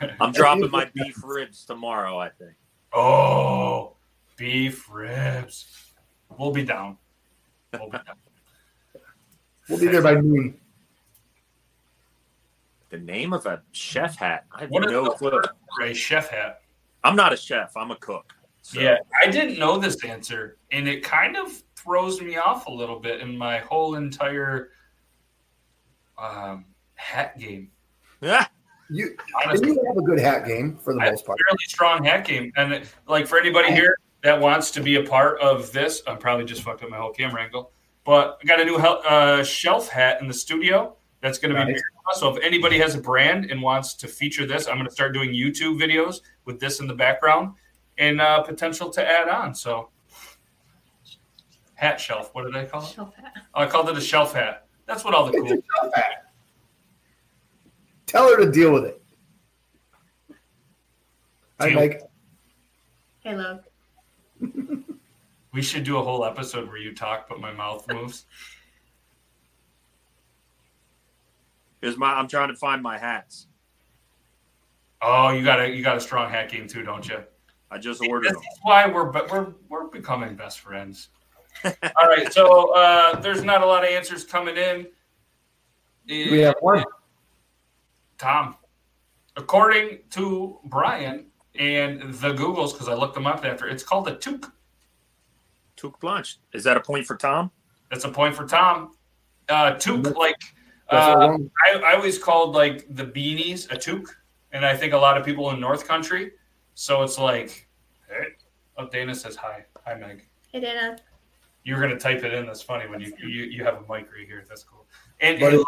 [laughs] I'm dropping my beef ribs tomorrow, I think. oh, beef ribs. We'll be down. We'll be down. We'll be there by noon. The name of a chef hat? I have What is no clue. a chef hat? I'm not a chef. I'm a cook. So, Yeah, I didn't know this answer, and it kind of throws me off a little bit in my whole entire um, hat game. Yeah. You Honestly, you have a good hat game for the I most part. fairly strong hat game, and it- like for anybody here that wants to be a part of this, I'm probably just fucked up my whole camera angle. But I got a new hel- uh, shelf hat in the studio that's going to be. So if anybody has a brand and wants to feature this, I'm going to start doing YouTube videos with this in the background and uh, potential to add on. So hat shelf. What did I call it? Shelf hat. Oh, I called it a shelf hat. That's what all the It's cool. a tough hat. Tell her to deal with it. I Deal. like. Hey, love. [laughs] We should do a whole episode where you talk but my mouth moves. here's my. I'm trying to find my hats. Oh, you got a you got a strong hat game too, don't you? I just ordered This them. is why we're but we're we're becoming best friends. All right, so uh, there's not a lot of answers coming in. Do we have one? Tom, according to Brian and the Googles, because I looked them up after, it's called a toque. Toque blanche. Is that a point for Tom? That's a point for Tom. Uh, toque, like uh, I, I always called like the beanies a toque, and I think a lot of people in North Country. So it's like, hey. oh, Dana says hi, hi Meg. Hey, Dana. You were gonna type it in. That's funny when you you, you have a mic right here. That's cool. And, and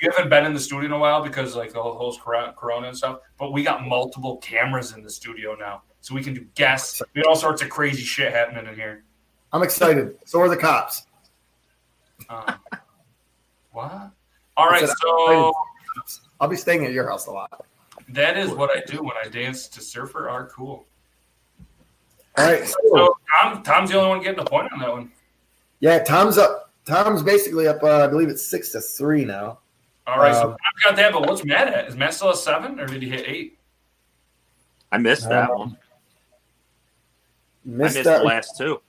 you haven't been in the studio in a while because like the whole whole corona and stuff. But we got multiple cameras in the studio now, so we can do guests. We got all sorts of crazy shit happening in here. I'm excited. So are the cops. Um, what? All right, so I'll be staying at your house a lot. that is what I do when I dance to Surfer Are Cool. All right. So, So Tom, Tom's the only one getting a point on that one. Yeah, Tom's up. Tom's basically up. Uh, I believe it's six to three now. All right, so Um, I've got that, but what's Matt at? Is Matt still at seven, or did he hit eight? I missed that Um, one. I Missed missed that. the last two.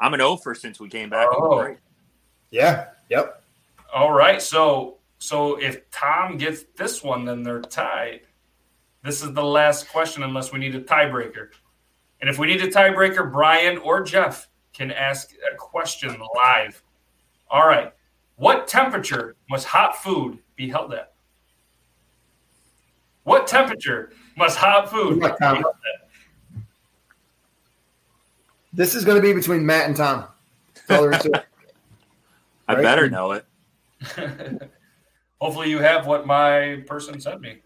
I'm an over since we came back. Oh. Yeah. Yep. All right, so So if Tom gets this one, then they're tied. This is the last question, unless we need a tiebreaker. And if we need a tiebreaker, Brian or Jeff can ask a question live. All right. What temperature must hot food be held at? What temperature must hot food be held at? This is going to be between Matt and Tom. That's all there is [laughs] to it. I Right. better know it. [laughs] Hopefully, you have what my person sent me.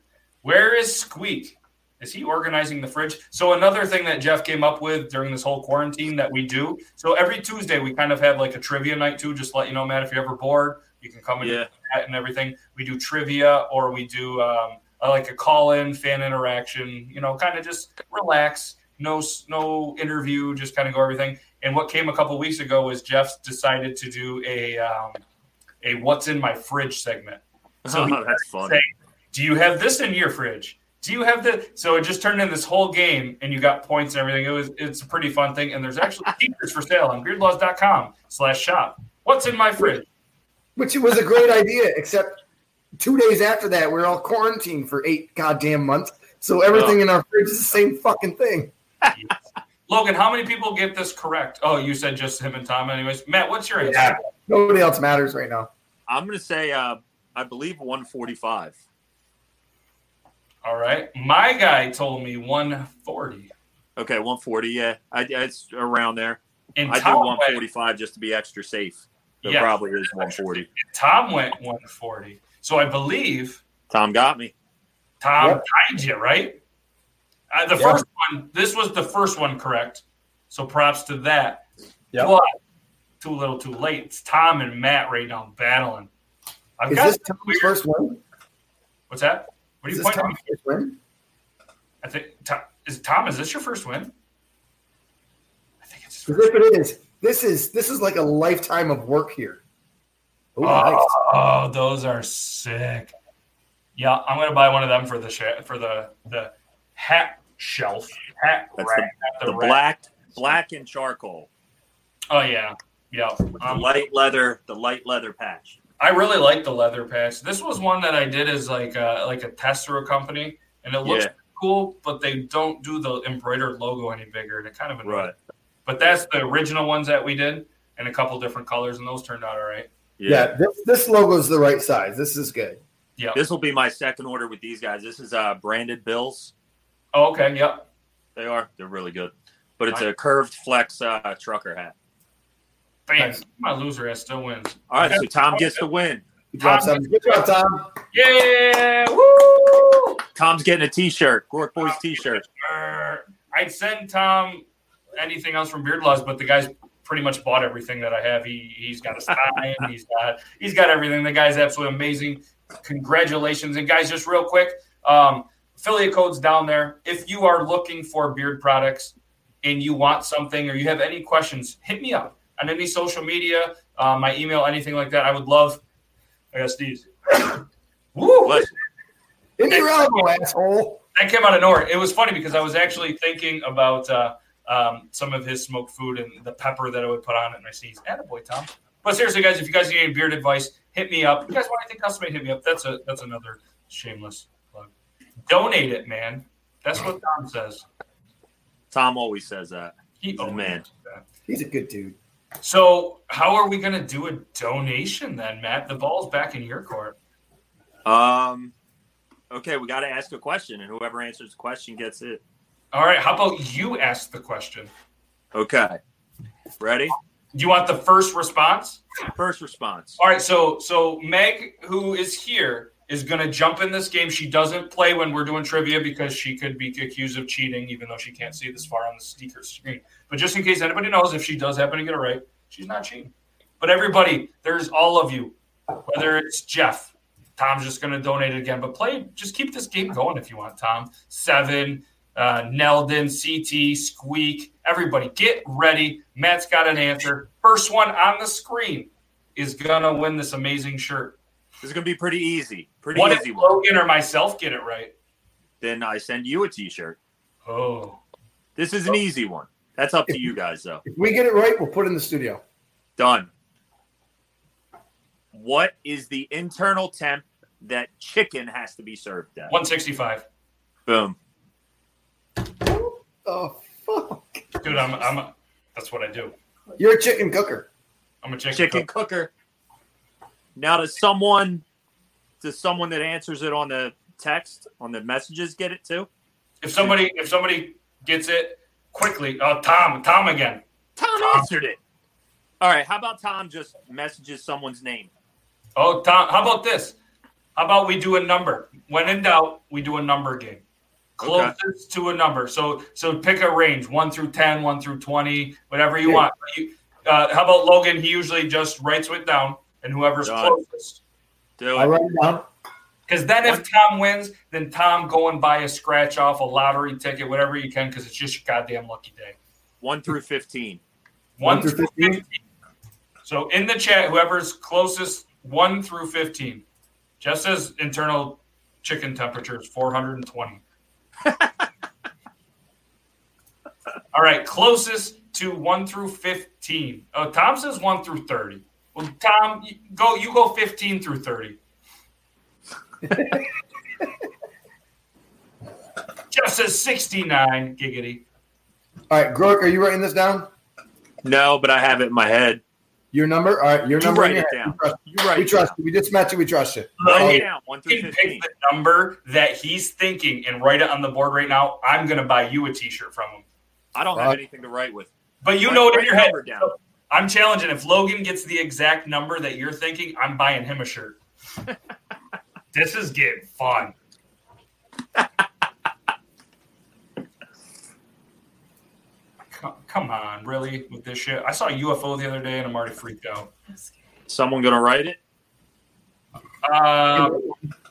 Where is Squeak? Is he organizing the fridge? So, another thing that Jeff came up with during this whole quarantine that we do. So, every Tuesday, we kind of have like a trivia night too. Just to let you know, Matt, if you're ever bored, you can come and Yeah. and everything. We do trivia or we do um, like a call in fan interaction, you know, kind of just relax. No, no interview, just kind of go everything. And what came a couple weeks ago was Jeff decided to do a um, a what's in my fridge segment. So [laughs] oh, that's funny. say, do you have this in your fridge? Do you have the? So it just turned in this whole game, and you got points and everything. It was it's a pretty fun thing, and there's actually [laughs] t-shirts for sale on beardlaws.com slash shop What's in my fridge? Which was a great idea, except two days after that, we are all quarantined for eight goddamn months. So everything in our fridge is the same fucking thing. Logan, how many people get this correct? Oh, you said just him and Tom, anyways. Matt, what's your answer? Yeah. Nobody else matters right now. I'm going to say, uh, I believe 145. All right, my guy told me 140, Okay, 140. Yeah, I, it's around there. and I do Tom went, 145 just to be extra safe. So Yeah. probably is 140. Tom went 140. So I believe Tom got me. Tom Yep. tied you, right? Uh, the Yeah. first one, this was the first one correct. So props to that. Yep. But too little, too late. It's Tom and Matt right now battling. I've Is got this Tom's first one? what's that? What are Is you this pointing? Tom's first win? I think Tom, is Tom. Is this your first win? I think it's first. if it is, this is this is like a lifetime of work here. Oh, nice. Oh, those are sick. Yeah, I'm gonna buy one of them for the sh- for the the hat shelf hat That's rack. not The rack. black, black and charcoal. Oh yeah, yeah. The Um, light leather, the light leather patch. I really like the leather patch. This was one that I did as like a, like a test through a company, and it looks Yeah. cool, but they don't do the embroidered logo any bigger, and it kind of annoys Right. But that's the original ones that we did in a couple different colors, and those turned out all right. yeah, this this logo is the right size. This is good. Yeah. This will be my second order with these guys. This is uh, branded bills. Oh, okay. Yep. They are. They're really good. But it's a curved flex uh, trucker hat. Bam. My loser ass still wins. All right, so Tom gets the win. Good job, Tom- Tom. Good job, Tom. Yeah. Woo. Tom's getting a T-shirt, Groark Boys T-shirt. I'd send Tom anything else from Beard Laws, but the guy's pretty much bought everything that I have. He he's got a sign, [laughs] he's got he's got everything. The guy's absolutely amazing. Congratulations. And guys, just real quick, um, affiliate codes down there. If you are looking for beard products and you want something or you have any questions, hit me up on any social media, uh, my email, anything like that. I would love I got these. [coughs] Woo! Bless. In your elbow, asshole. that came out of nowhere. It was funny because I was actually thinking about uh, um, some of his smoked food and the pepper that I would put on it, and I sneezed. Attaboy, Tom. But seriously, guys, if you guys need any beard advice, hit me up. If you guys want anything custom made, hit me up. That's a that's another shameless plug. Donate it, man. That's what Tom says. Tom always says that. He He's a man. He's a good dude. So, how are we going to do a donation then, Matt? The ball's back in your court. Um, okay, we got to ask a question, and whoever answers the question gets it. All right. How about you ask the question? Okay, ready? Do you want the first response? First response. All right, so so Meg, who is here, is going to jump in this game. She doesn't play when we're doing trivia because she could be accused of cheating, even though she can't see this far on the speaker screen. But just in case anybody knows, if she does happen to get it right, she's not cheating. But everybody, there's all of you, whether it's Jeff, Tom's just going to donate it again. But play, just keep this game going if you want, Tom. Seven, uh, Neldon, CT, Squeak, everybody, get ready. Matt's got an answer. First one on the screen is going to win this amazing shirt. This is gonna be pretty easy. Pretty What if easy one. Logan or myself get it right? Then I send you a T-shirt. Oh, This is an oh. easy one. That's up to you guys, though. If we get it right, we'll put it in the studio. Done. What is the internal temp that chicken has to be served at? 165. Boom. Oh fuck! Dude, I'm I'm a, that's what I do. You're a chicken cooker. I'm a chicken. Chicken cook. cooker. Now, does someone, does someone that answers it on the text on the messages get it too? If somebody if somebody gets it quickly, oh Tom, Tom again. Tom answered it. All right. How about Tom just messages someone's name? Oh Tom, how about this? How about we do a number? When in doubt, we do a number game. Closest to a number. So so pick a range, one through 10, one through twenty, whatever you Okay. want. You, uh, how about Logan? He usually just writes it down, and whoever's Done. closest. Do I it. down. Because then if Tom wins, then Tom go and buy a scratch off, a lottery ticket, whatever you can, because it's just your goddamn lucky day. One through 15. One, One through through 15? 15. So in the chat, whoever's closest, one through 15. Just says internal chicken temperature is 420. [laughs] All right, closest to one through 15. Oh, Tom says one through 30. Well, Tom, you go. You go 15 through 30. [laughs] Jeff says 69. Giggity. All right, Groark, are you writing this down? No, but I have it in my head. Your number? All right, your You number. write in your it down. We trust, You write we it trust down. you. We just match it. We trust you. Write Oh, it yeah. down. One You through 15. pick the number that he's thinking and write it on the board right now. I'm going to buy you a T-shirt from him. I don't have uh, anything to write with. But you Write- know it in your the head. number down. I'm challenging. If Logan gets the exact number that you're thinking, I'm buying him a shirt. [laughs] this is getting fun. come, come on, really? With this shit? I saw a UFO the other day and I'm already freaked out. Someone gonna write it? Uh,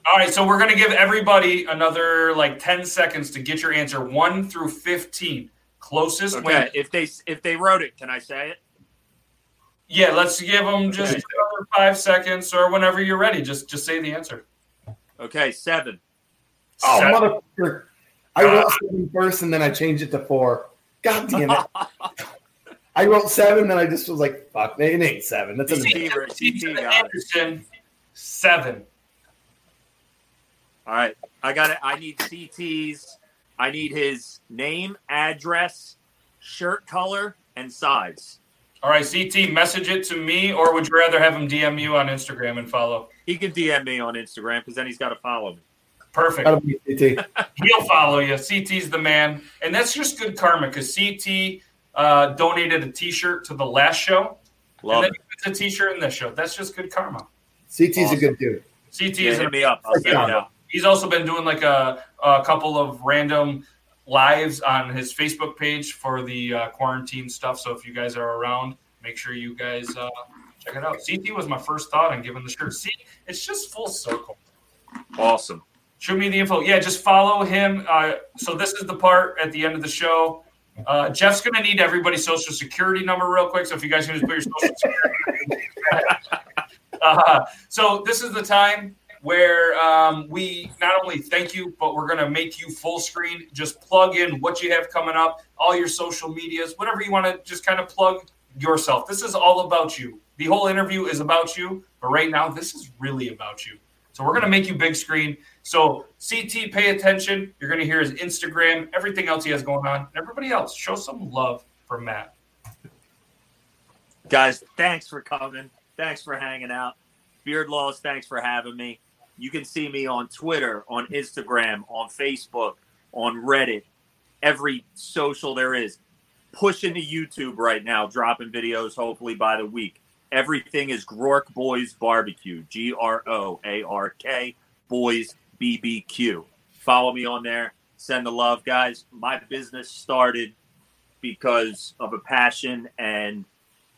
all right, so we're gonna give everybody another like 10 seconds to get your answer, one through 15. Closest Okay. win. If they if they wrote it, can I say it? Yeah, let's give them just Okay. five seconds or whenever you're ready. Just just say the answer. Okay, seven. Oh, Seven. motherfucker. I wrote seven first and then I changed it to four. God damn it. [laughs] I wrote seven, then I just was like, fuck, it ain't seven. That's a CT, right, CT got it. Anderson, seven. All right. I got it. I need CT's. I need his name, address, shirt color, and size. All right, CT, message it to me, or would you rather have him DM you on Instagram and follow? He can DM me on Instagram because then he's got to follow me. Perfect. CT. [laughs] He'll follow you. CT's the man, and that's just good karma because CT uh, donated a T-shirt to the last show, Love and it. then it's a T-shirt in this show. That's just good karma. CT's a good dude. CT Yeah, is hit me up. I'll send it out. He's also been doing like a, a couple of random lives on his Facebook page for the uh, quarantine stuff. So if you guys are around, make sure you guys uh, check it out. CT was my first thought on giving the shirt. See, it's just full circle. Awesome. Shoot me the info. Yeah, just follow him. Uh, so this is the part at the end of the show. Uh, Jeff's going to need everybody's social security number real quick. So if you guys can just put your social security. [laughs] uh, so this is the time where um, we not only thank you, but we're going to make you full screen. Just plug in what you have coming up, all your social medias, whatever you want to just kind of plug yourself. This is all about you. The whole interview is about you, but right now this is really about you. So we're going to make you big screen. So CT, pay attention. You're going to hear his Instagram, everything else he has going on. Everybody else, show some love for Matt. Guys, thanks for coming. Thanks for hanging out. Beard Laws, thanks for having me. You can see me on Twitter, on Instagram, on Facebook, on Reddit, every social there is. Pushing to YouTube right now, dropping videos hopefully by the week. Everything is Groark Boys Barbecue, G R O A R K Boys BBQ. Follow me on there. Send the love, guys. My business started because of a passion and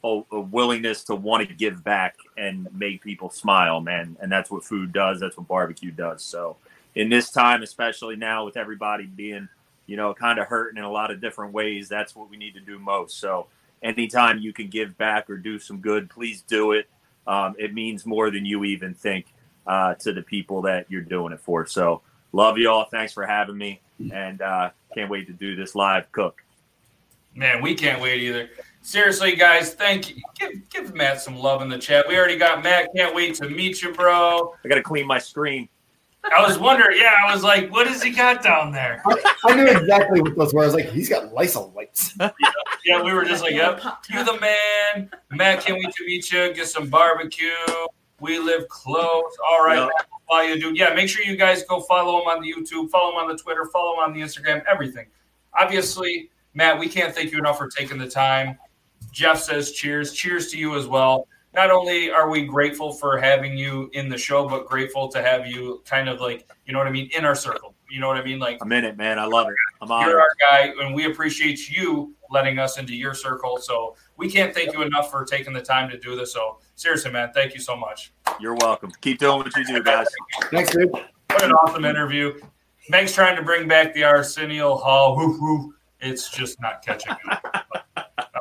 a, a willingness to want to give back and make people smile, man. And that's what food does. That's what barbecue does. So, in this time, especially now with everybody being, you know, kind of hurting in a lot of different ways, that's what we need to do most. So, anytime you can give back or do some good, please do it. Um, it means more than you even think uh, to the people that you're doing it for. So, love you all. Thanks for having me. And uh, can't wait to do this live cook. Man, we can't wait either. Seriously, guys, thank you. Give give Matt some love in the chat. We already got Matt. Can't wait to meet you, bro. I got to clean my screen. I was wondering, yeah, I was like, what has he got down there? I knew exactly what those were. I was like, he's got Lysol wipes. [laughs] Yeah, we were just like, yep, you're the man. Matt, can't wait to meet you. Get some barbecue. We live close. All right, Yep. Matt, follow you, dude. Yeah, make sure you guys go follow him on the YouTube, follow him on the Twitter, follow him on the Instagram, everything. Obviously, Matt, we can't thank you enough for taking the time. Jeff says cheers. Cheers to you as well. Not only are we grateful for having you in the show, but grateful to have you kind of like, you know what I mean, in our circle. You know what I mean? Like, I'm in it, man. I love it. I'm on you're our guy, and we appreciate you letting us into your circle. So we can't thank you enough for taking the time to do this. So seriously, man, thank you so much. You're welcome. Keep doing what you do, guys. Thanks, dude. What an awesome interview. Meg's trying to bring back the Arsenio Hall. Woof, woof. It's just not catching on. [laughs]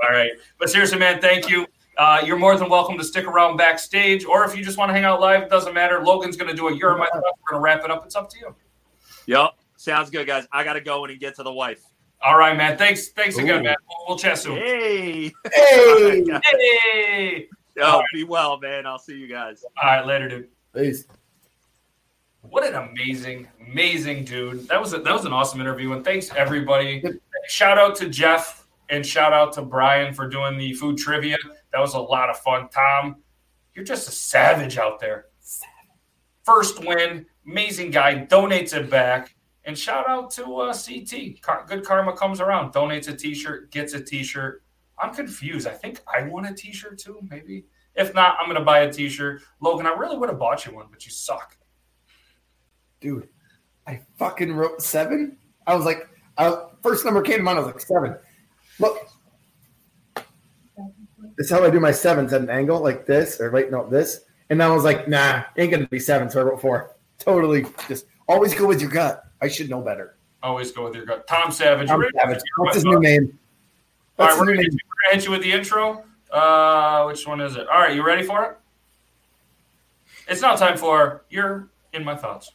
All right. But seriously, man, thank you. Uh, you're more than welcome to stick around backstage, or if you just want to hang out live, it doesn't matter. Logan's going to do a You're My Thoughts. We're going to wrap it up. It's up to you. Yep. Sounds good, guys. I got to go in and get to the wife. All right, man. Thanks. Thanks again, man. We'll, we'll chat soon. Hey. Hey, [laughs] Hey. Yo, be well, man. I'll see you guys. All right, later, dude. Peace. What an amazing, amazing dude. That was a, that was an awesome interview, and thanks everybody. Shout out to Jeff and shout out to Brian for doing the food trivia. That was a lot of fun. Tom, you're just a savage out there. First win, amazing guy, donates it back. And shout out to uh, CT. Car- good karma comes around. Donates a T-shirt, gets a T-shirt. I'm confused. I think I want a T-shirt too. Maybe. If not, I'm gonna buy a T-shirt. Logan, I really would have bought you one, but you suck. Dude, I fucking wrote seven. I was like, I, first number came to mind. I was like, seven. Look, this is how I do my sevens at an angle like this, or wait, no, this. And I was like, nah, ain't gonna be seven. So I wrote four. Totally, just always go with your gut. I should know better. Always go with your gut. Tom Savage. Tom Savage. What's his new name? All What's right, we're gonna, name? we're gonna hit you with the intro. Uh, which one is it? All right, you ready for it? It's now time for you're in my thoughts.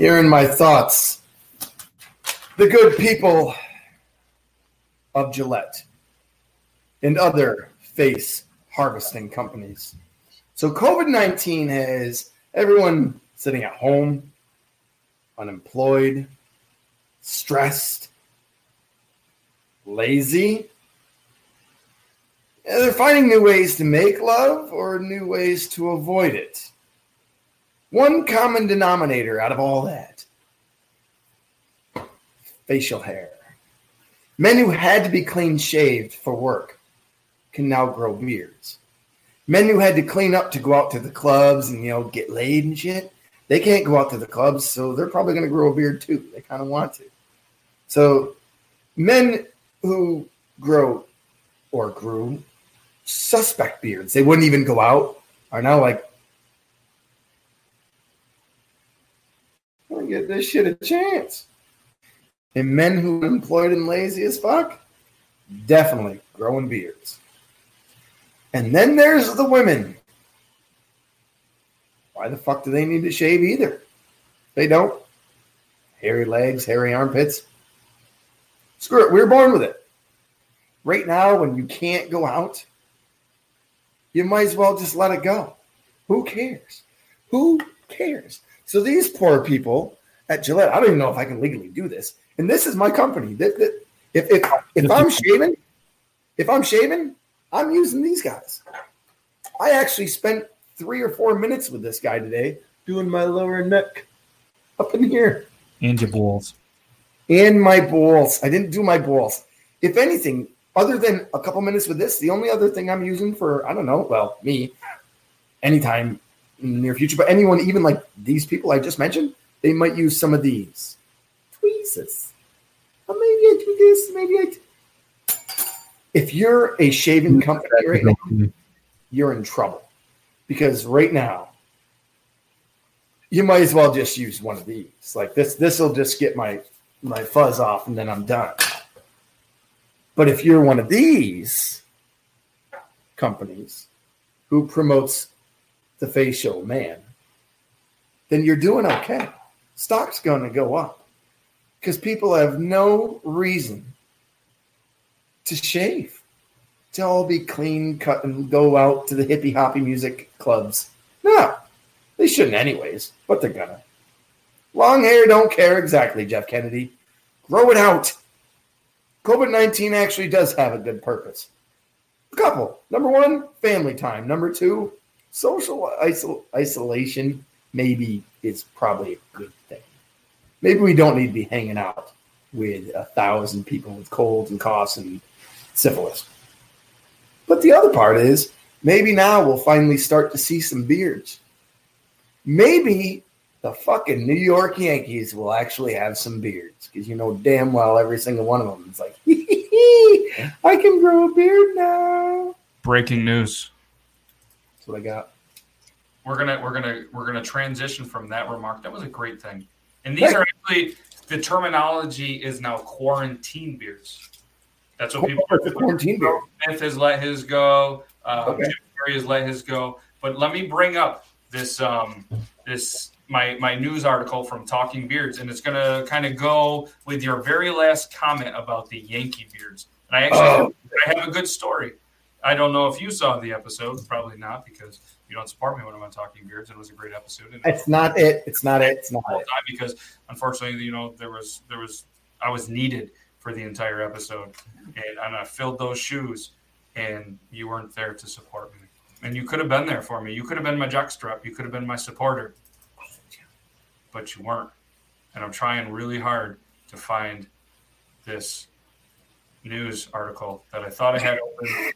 Here in my thoughts, the good people of Gillette and other face harvesting companies. So, COVID 19 has everyone sitting at home, unemployed, stressed, lazy. They're finding new ways to make love or new ways to avoid it. One common denominator out of all that facial hair. Men who had to be clean shaved for work can now grow beards. Men who had to clean up to go out to the clubs and you know get laid and shit, they can't go out to the clubs, so they're probably going to grow a beard too. They kind of want to. So, men who grow or grew suspect beards, they wouldn't even go out, are now like, give this shit a chance. And men who are employed and lazy as fuck, definitely growing beards. And then there's the women. Why the fuck do they need to shave either? They don't. Hairy legs, hairy armpits. Screw it. We were born with it. Right now, when you can't go out, you might as well just let it go. Who cares? Who cares? So these poor people at Gillette, I don't even know if I can legally do this. And this is my company. That, that if if if I'm shaving, if I'm shaving, I'm using these guys. I actually spent three or four minutes with this guy today doing my lower neck up in here and your balls. and my balls. I didn't do my balls. If anything, other than a couple minutes with this, the only other thing I'm using for I don't know, well, me, anytime in the near future, but anyone, even like these people I just mentioned, they might use some of these tweezers. Or maybe I do this, maybe I. Do. If you're a shaving mm-hmm. company right now, mm-hmm. you're in trouble because right now you might as well just use one of these. Like this, this will just get my my fuzz off, and then I'm done. But if you're one of these companies, who promotes the facial man, then you're doing okay. Stock's going to go up because people have no reason to shave, to all be clean cut and go out to the hippie hoppy music clubs. No, they shouldn't, anyways, but they're gonna. Long hair don't care exactly, Jeff Kennedy. Grow it out. COVID 19 actually does have a good purpose. A couple. Number one, family time. Number two, social isol- isolation maybe is probably a good thing. Maybe we don't need to be hanging out with a thousand people with colds and coughs and syphilis. But the other part is maybe now we'll finally start to see some beards. Maybe the fucking New York Yankees will actually have some beards because you know damn well every single one of them is like, [laughs] I can grow a beard now. Breaking news. That's what I got. We're gonna we're gonna we're gonna transition from that remark. That was a great thing. And these are actually the terminology is now quarantine beards. That's what people It's a quarantine beard. Smith has let his go. Uh, Okay. Jim Carrey has let his go. But let me bring up this um, this my my news article from Talking Beards, and it's gonna kind of go with your very last comment about the Yankee beards. And I actually Oh. I have a good story. I don't know if you saw the episode, probably not, because you don't support me when I'm on Talking Beards. and It was a great episode. And It's not it. It's not it. It's not it. because unfortunately, you know, there was there was I was needed for the entire episode, and, and I filled those shoes, and you weren't there to support me, and you could have been there for me. You could have been my jockstrap. You could have been my supporter, but you weren't. And I'm trying really hard to find this news article that I thought I had open.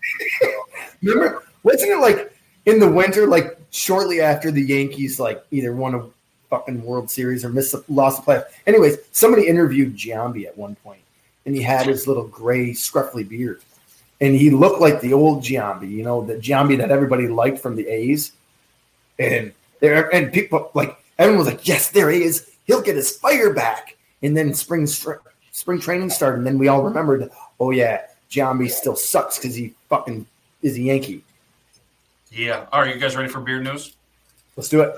Remember, wasn't it like in the winter, like shortly after the Yankees, like either won a fucking World Series or missed lost the playoff? Anyways, somebody interviewed Giambi at one point, and he had his little gray, scruffy beard, and he looked like the old Giambi, you know, the Giambi that everybody liked from the A's, and there and people like everyone was like, "Yes, there he is. He'll get his fire back." And then spring spring training started, and then we all remembered, "Oh yeah, Giambi still sucks because he fucking is a Yankee." Yeah. All right, you guys ready for beard news? Let's do it.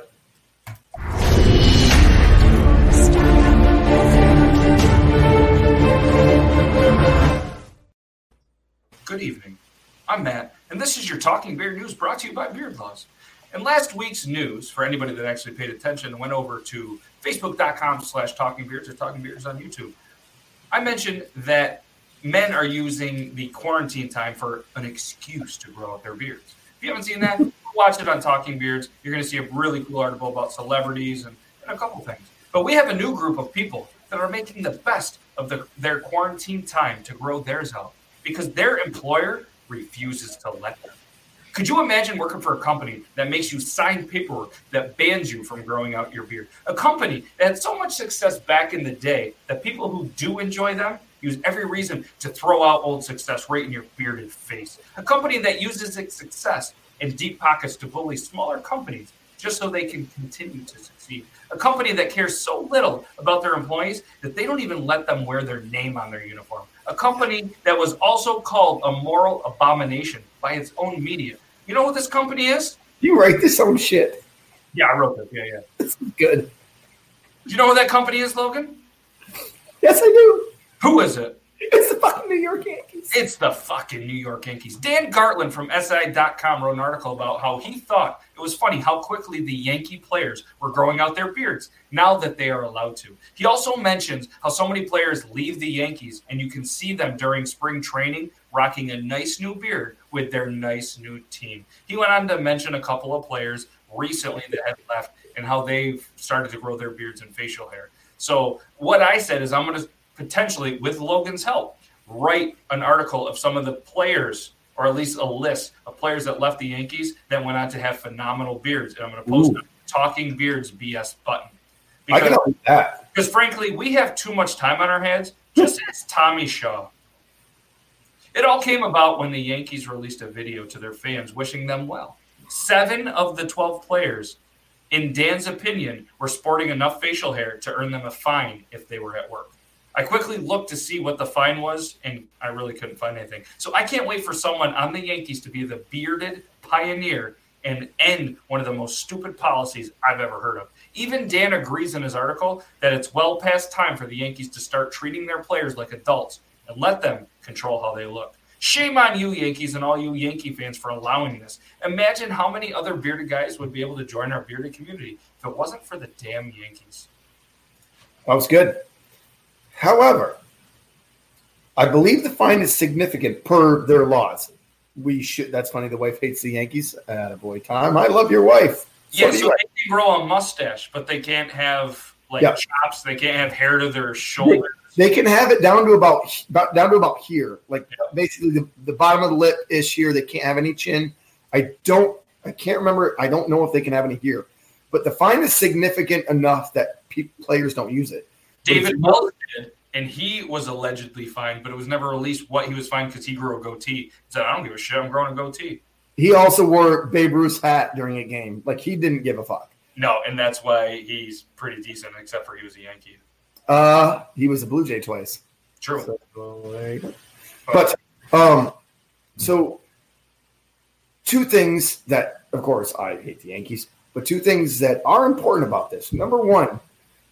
Good evening. I'm Matt, and this is your Talking Beard News brought to you by Beard Laws. In last week's news, for anybody that actually paid attention and went over to facebook.com slash talking beards or talking beards on YouTube, I mentioned that men are using the quarantine time for an excuse to grow out their beards. If you haven't seen that, watch it on Talking Beards. You're going to see a really cool article about celebrities and, and a couple things. But we have a new group of people that are making the best of the, their quarantine time to grow theirs out because their employer refuses to let them. Could you imagine working for a company that makes you sign paperwork that bans you from growing out your beard? A company that had so much success back in the day that people who do enjoy them use every reason to throw out old success right in your bearded face. A company that uses its success and deep pockets to bully smaller companies just so they can continue to succeed. A company that cares so little about their employees that they don't even let them wear their name on their uniform. A company that was also called a moral abomination by its own media. You know what this company is? You write this own shit. Yeah, I wrote this. Yeah, yeah. This is good. Do you know what that company is, Logan? Yes, I do. Who is it? It's the fucking New York Yankees. It's the fucking New York Yankees. Dan Gartland from SI.com wrote an article about how he thought it was funny how quickly the Yankee players were growing out their beards now that they are allowed to. He also mentions how so many players leave the Yankees and you can see them during spring training rocking a nice new beard with their nice new team. He went on to mention a couple of players recently that had left and how they've started to grow their beards and facial hair. So, what I said is, I'm going to potentially, with Logan's help, write an article of some of the players, or at least a list of players that left the Yankees that went on to have phenomenal beards. And I'm going to post Ooh. a Talking Beards BS button. I can Because, with that. because frankly, we have too much time on our hands. Just as Tommy Shaw. It all came about when the Yankees released a video to their fans wishing them well. Seven of the 12 players, in Dan's opinion, were sporting enough facial hair to earn them a fine if they were at work. I quickly looked to see what the fine was, and I really couldn't find anything. So I can't wait for someone on the Yankees to be the bearded pioneer and end one of the most stupid policies I've ever heard of. Even Dan agrees in his article that it's well past time for the Yankees to start treating their players like adults and let them control how they look. Shame on you, Yankees, and all you Yankee fans for allowing this. Imagine how many other bearded guys would be able to join our bearded community if it wasn't for the damn Yankees. That was good. However, I believe the fine is significant per their laws. We should. That's funny. The wife hates the Yankees. boy, Tom. I love your wife. So yeah, so they can grow a mustache, but they can't have like yeah. chops. They can't have hair to their shoulders. They, they can have it down to about, about down to about here, like yeah. basically the, the bottom of the lip is here. They can't have any chin. I don't. I can't remember. I don't know if they can have any here, but the fine is significant enough that pe- players don't use it. David Wells did and he was allegedly fined, but it was never released what he was fined because he grew a goatee. He said, "I don't give a shit. I'm growing a goatee." He also wore Babe Ruth's hat during a game. Like he didn't give a fuck. No, and that's why he's pretty decent, except for he was a Yankee. Uh, he was a Blue Jay twice. True. So, but um, so two things that, of course, I hate the Yankees, but two things that are important about this. Number one,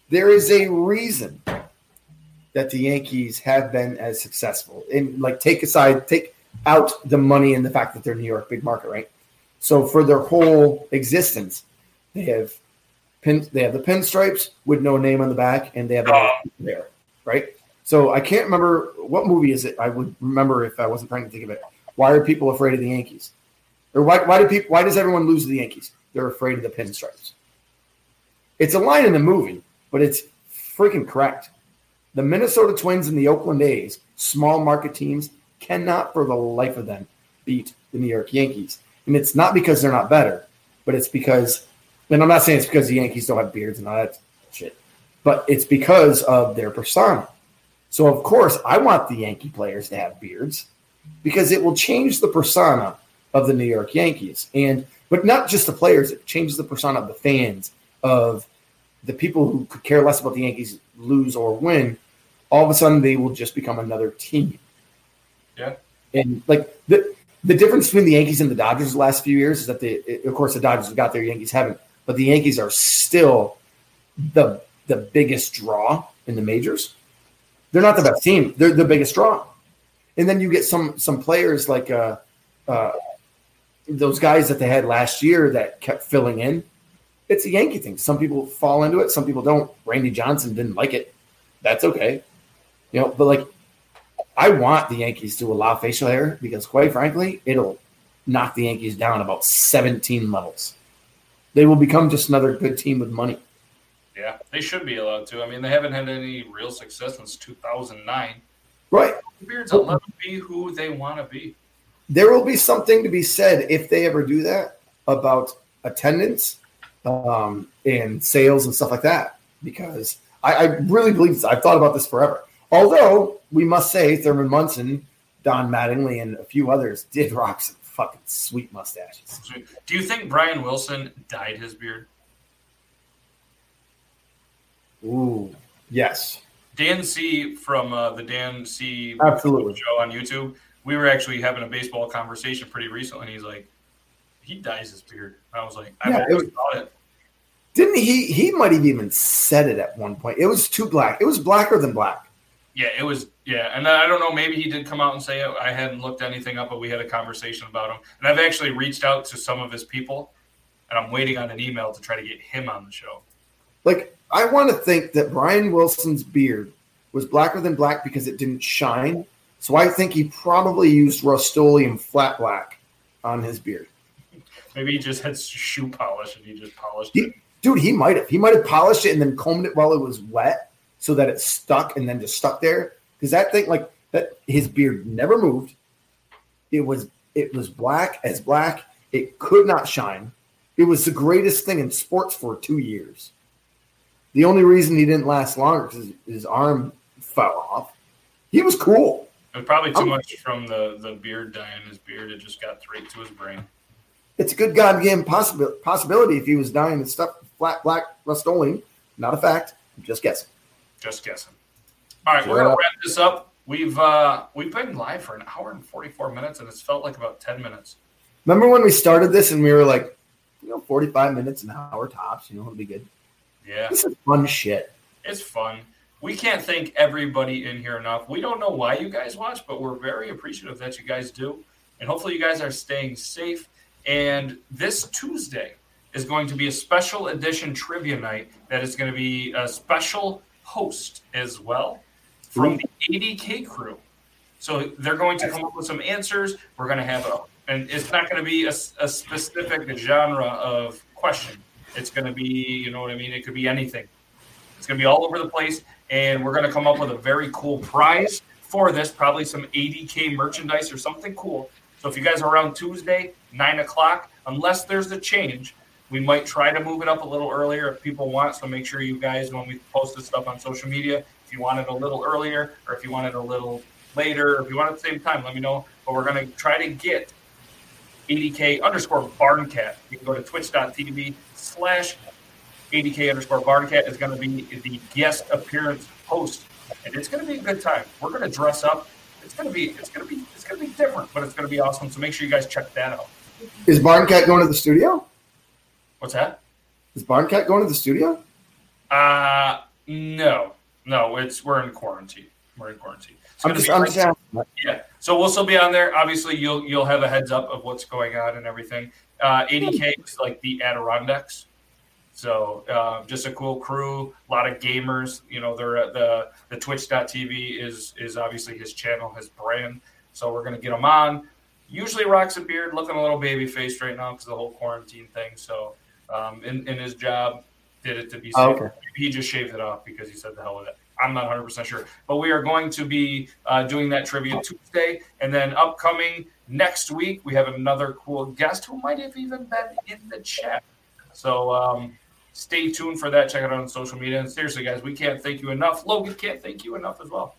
there is a reason that the Yankees have been as successful. And like take aside, take out the money and the fact that they're New York big market, right? So for their whole existence, they have pin they have the pinstripes with no name on the back, and they have there, right? So I can't remember what movie is it. I would remember if I wasn't trying to think of it. Why are people afraid of the Yankees? Or why, why do people why does everyone lose to the Yankees? They're afraid of the pinstripes. It's a line in the movie, but it's freaking correct. The Minnesota Twins and the Oakland A's, small market teams, cannot for the life of them beat the New York Yankees. And it's not because they're not better, but it's because, and I'm not saying it's because the Yankees don't have beards and all that shit, but it's because of their persona. So, of course, I want the Yankee players to have beards because it will change the persona of the New York Yankees. And, but not just the players, it changes the persona of the fans, of the people who could care less about the Yankees lose or win all of a sudden they will just become another team. Yeah. And like the the difference between the Yankees and the Dodgers the last few years is that they of course the Dodgers have got their Yankees haven't, but the Yankees are still the the biggest draw in the majors. They're not the best team. They're the biggest draw. And then you get some some players like uh, uh, those guys that they had last year that kept filling in. It's a Yankee thing. Some people fall into it, some people don't. Randy Johnson didn't like it. That's okay. You know, but like I want the Yankees to allow facial hair because quite frankly, it'll knock the Yankees down about 17 levels. They will become just another good team with money. Yeah, they should be allowed to. I mean, they haven't had any real success since 2009. Right. Beards will let them be who they want to be. There will be something to be said if they ever do that about attendance um, and sales and stuff like that. Because I, I really believe this. I've thought about this forever. Although we must say Thurman Munson, Don Mattingly, and a few others did [laughs] rock some fucking sweet mustaches. Do you think Brian Wilson dyed his beard? Ooh, yes. Dan C from uh, the Dan C absolutely show on YouTube. We were actually having a baseball conversation pretty recently. And he's like, he dyes his beard. I was like, I yeah, always was, thought it. Didn't he? He might have even said it at one point. It was too black. It was blacker than black. Yeah, it was. Yeah, and I don't know. Maybe he did come out and say it. I hadn't looked anything up, but we had a conversation about him, and I've actually reached out to some of his people, and I'm waiting on an email to try to get him on the show. Like, I want to think that Brian Wilson's beard was blacker than black because it didn't shine. So I think he probably used Rust-Oleum flat black on his beard. Maybe he just had shoe polish and he just polished he, it. Dude, he might have. He might have polished it and then combed it while it was wet so that it stuck and then just stuck there. Because that thing, like that, his beard never moved. It was it was black as black. It could not shine. It was the greatest thing in sports for two years. The only reason he didn't last longer because his arm fell off. He was cool. It was probably too I'm, much from the, the beard dyeing his beard. It just got straight to his brain. It's a good goddamn possibility possibility if he was dying and stuff flat black Rust-Oleum. Not a fact. I'm just guessing. Just guessing. All right, we're gonna wrap this up. We've uh we've been live for an hour and forty four minutes, and it's felt like about ten minutes. Remember when we started this and we were like, you know, 45 minutes, an hour tops. You know, it'll be good. Yeah, This is fun shit. it's fun. We can't thank everybody in here enough. We don't know why you guys watch, but we're very appreciative that you guys do. And hopefully, you guys are staying safe. And this Tuesday is going to be a special edition trivia night that is going to be a special host as well from the ADK crew. So they're going to come up with some answers. We're going to have a, and it's not going to be a, a specific genre of question. It's going to be, you know what I mean? It could be anything. It's going to be all over the place. And we're going to come up with a very cool prize for this, probably some ADK merchandise or something cool. So if you guys are around Tuesday, 9 o'clock, unless there's a change, we might try to move it up a little earlier if people want. So make sure you guys, when we post this stuff on social media, if you want it a little earlier or if you want it a little later, or if you want it at the same time, let me know. But we're going to try to get ADK underscore Barncat. You can go to twitch.tv slash ADK underscore Barncat is going to be the guest appearance host. And it's going to be a good time. We're going to dress up. It's going to be, it's going to be, it's going to be different, but it's going to be awesome. So make sure you guys check that out. Is Barncat going to the studio? What's that? Is Barncat going to the studio? Uh, no, no, it's, we're in quarantine. We're in quarantine. I'm just, I'm just. Yeah. So we'll still be on there. Obviously, you'll you'll have a heads up of what's going on and everything. Uh, ADK is like the Adirondacks. So uh, just a cool crew, a lot of gamers. You know, they're at the the Twitch.tv is is obviously his channel, his brand. So we're gonna get him on. Usually rocks a beard, looking a little baby faced right now because the whole quarantine thing. So um, in in his job, did it to be safe. Oh, okay. He just shaved it off because he said the hell with it. I'm not 100% sure. But we are going to be uh, doing that trivia Tuesday. And then upcoming next week, we have another cool guest who might have even been in the chat. So um, stay tuned for that. Check it out on social media. And seriously, guys, we can't thank you enough. Logan can't thank you enough as well.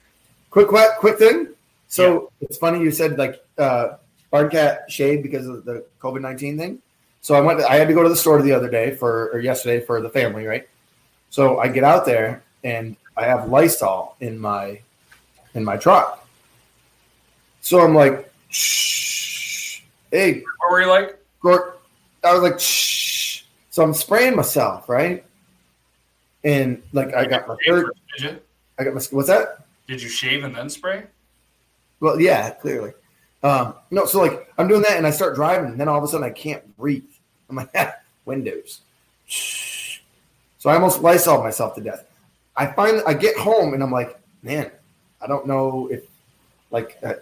Quick, quick, quick thing. So it's funny you said like uh, Barncat shaved because of the COVID nineteen thing. So I went. I had to go to the store the other day for or yesterday for the family, right? So I get out there and I have Lysol in my in my truck. So I'm like, shh, hey, What were you like? I was like, shh. So I'm spraying myself, right? And like I got my third. I got my. What's that? Did you shave and then spray? Well, yeah, clearly. Um, no, so like I'm doing that and I start driving, and then all of a sudden I can't breathe. I'm like, [laughs] ah, windows. So I almost Lysol myself to death. I find I get home and I'm like, man, I don't know if like uh,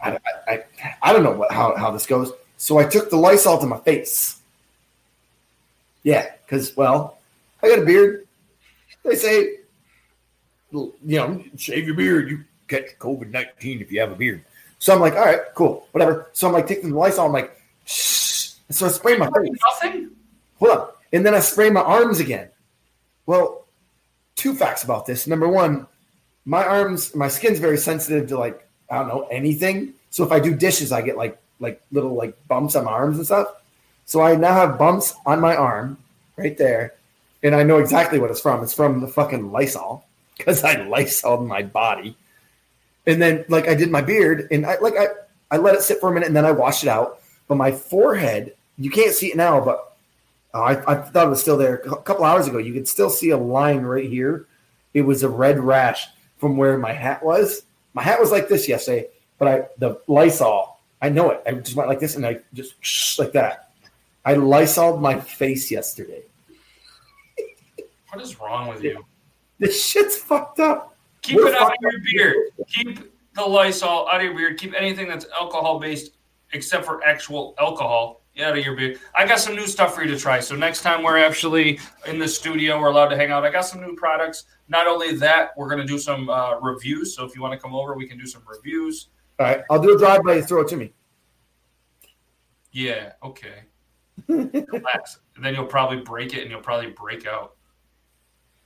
I, I, I, I don't know what how, how this goes. So I took the Lysol to my face. Yeah, because well, I got a beard. They say, you know, shave your beard. You catch COVID nineteen if you have a beard. So I'm like, all right, cool, whatever. So I'm like taking the Lysol. I'm like, shh. So I spray my face. Nothing? Hold on. And then I spray my arms again. Well, two facts about this. Number one, my arms, my skin's very sensitive to like, I don't know, anything. So if I do dishes, I get like like little like bumps on my arms and stuff. So I now have bumps on my arm right there. And I know exactly what it's from. It's from the fucking Lysol. Because I [laughs] Lysoled my body. And then like I did my beard and I like I, I let it sit for a minute and then I washed it out. But my forehead, you can't see it now, but Oh, I, I thought it was still there. A couple hours ago, you could still see a line right here. It was a red rash from where my hat was. My hat was like this yesterday, but I the Lysol, I know it. I just went like this and I just shh, like that. I Lysoled my face yesterday. What is wrong with you? [laughs] This shit's fucked up. Keep We're it out of your up. beard. Keep the Lysol out of your beard. Keep anything that's alcohol based, except for actual alcohol, out of your beard. I got some new stuff for you to try. So next time we're actually in the studio, we're allowed to hang out. I got some new products. Not only that, we're going to do some uh, reviews. So if you want to come over, we can do some reviews. All right, I'll do a drive by. Throw it to me. Yeah. Okay. Relax. And [laughs] then you'll probably break it, and you'll probably break out.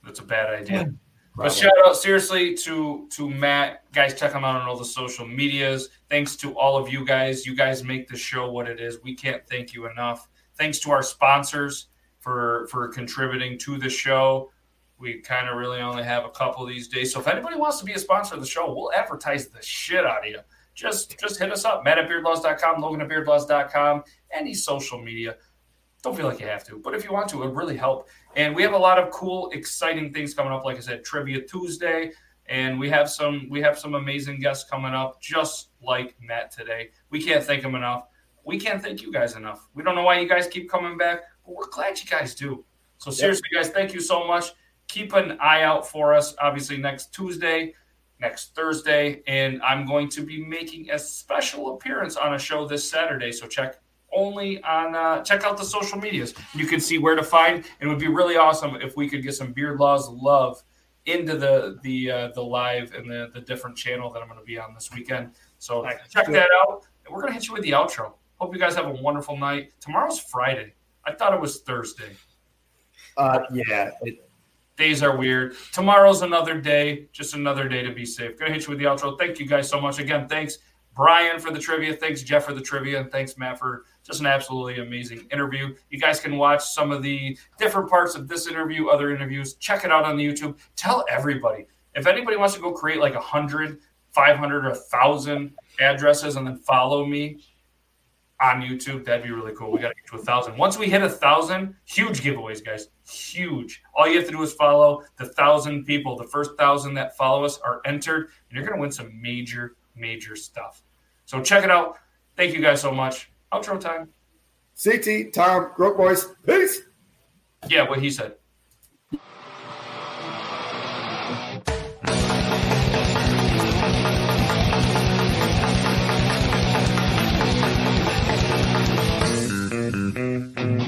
That's a bad idea. But shout out seriously to to Matt, guys. Check him out on all the social medias. Thanks to all of you guys. You guys make the show what it is. We can't thank you enough. Thanks to our sponsors for for contributing to the show. We kind of really only have a couple these days. So if anybody wants to be a sponsor of the show, we'll advertise the shit out of you. Just just hit us up, Matt at beardlaws.com, Logan at beardlaws.com, any social media. don't feel like you have to, but if you want to, it would really help. And we have a lot of cool, exciting things coming up. Like I said, Trivia Tuesday, and we have some we have some amazing guests coming up, just like Matt today. We can't thank him enough. We can't thank you guys enough. We don't know why you guys keep coming back, but we're glad you guys do. So seriously, guys, thank you so much. Keep an eye out for us. Obviously, next Tuesday, next Thursday, and I'm going to be making a special appearance on a show this Saturday. So check only on uh, check out the social medias. You can see where to find. It would be really awesome if we could get some Beard Laws love into the the uh, the live and the the different channel that I'm going to be on this weekend. So check that out. And we're going to hit you with the outro. Hope you guys have a wonderful night. Tomorrow's Friday. I thought it was Thursday. Uh, yeah, it, Days are weird. Tomorrow's another day, just another day to be safe. Gonna hit you with the outro. Thank you guys so much. Again, thanks Brian for the trivia. Thanks Jeff for the trivia. And thanks Matt for just an absolutely amazing interview. You guys can watch some of the different parts of this interview, other interviews. Check it out on the YouTube. Tell everybody. If anybody wants to go create like a hundred, five hundred, or a thousand addresses and then follow me on YouTube, that'd be really cool. We got to get to a thousand. Once we hit a thousand, huge giveaways, guys. Huge. All you have to do is follow the thousand people. The first thousand that follow us are entered, and you're going to win some major, major stuff. So check it out. Thank you guys so much. Outro time. CT, Tom, Grote Boys, peace. Yeah, what he said. Thank you.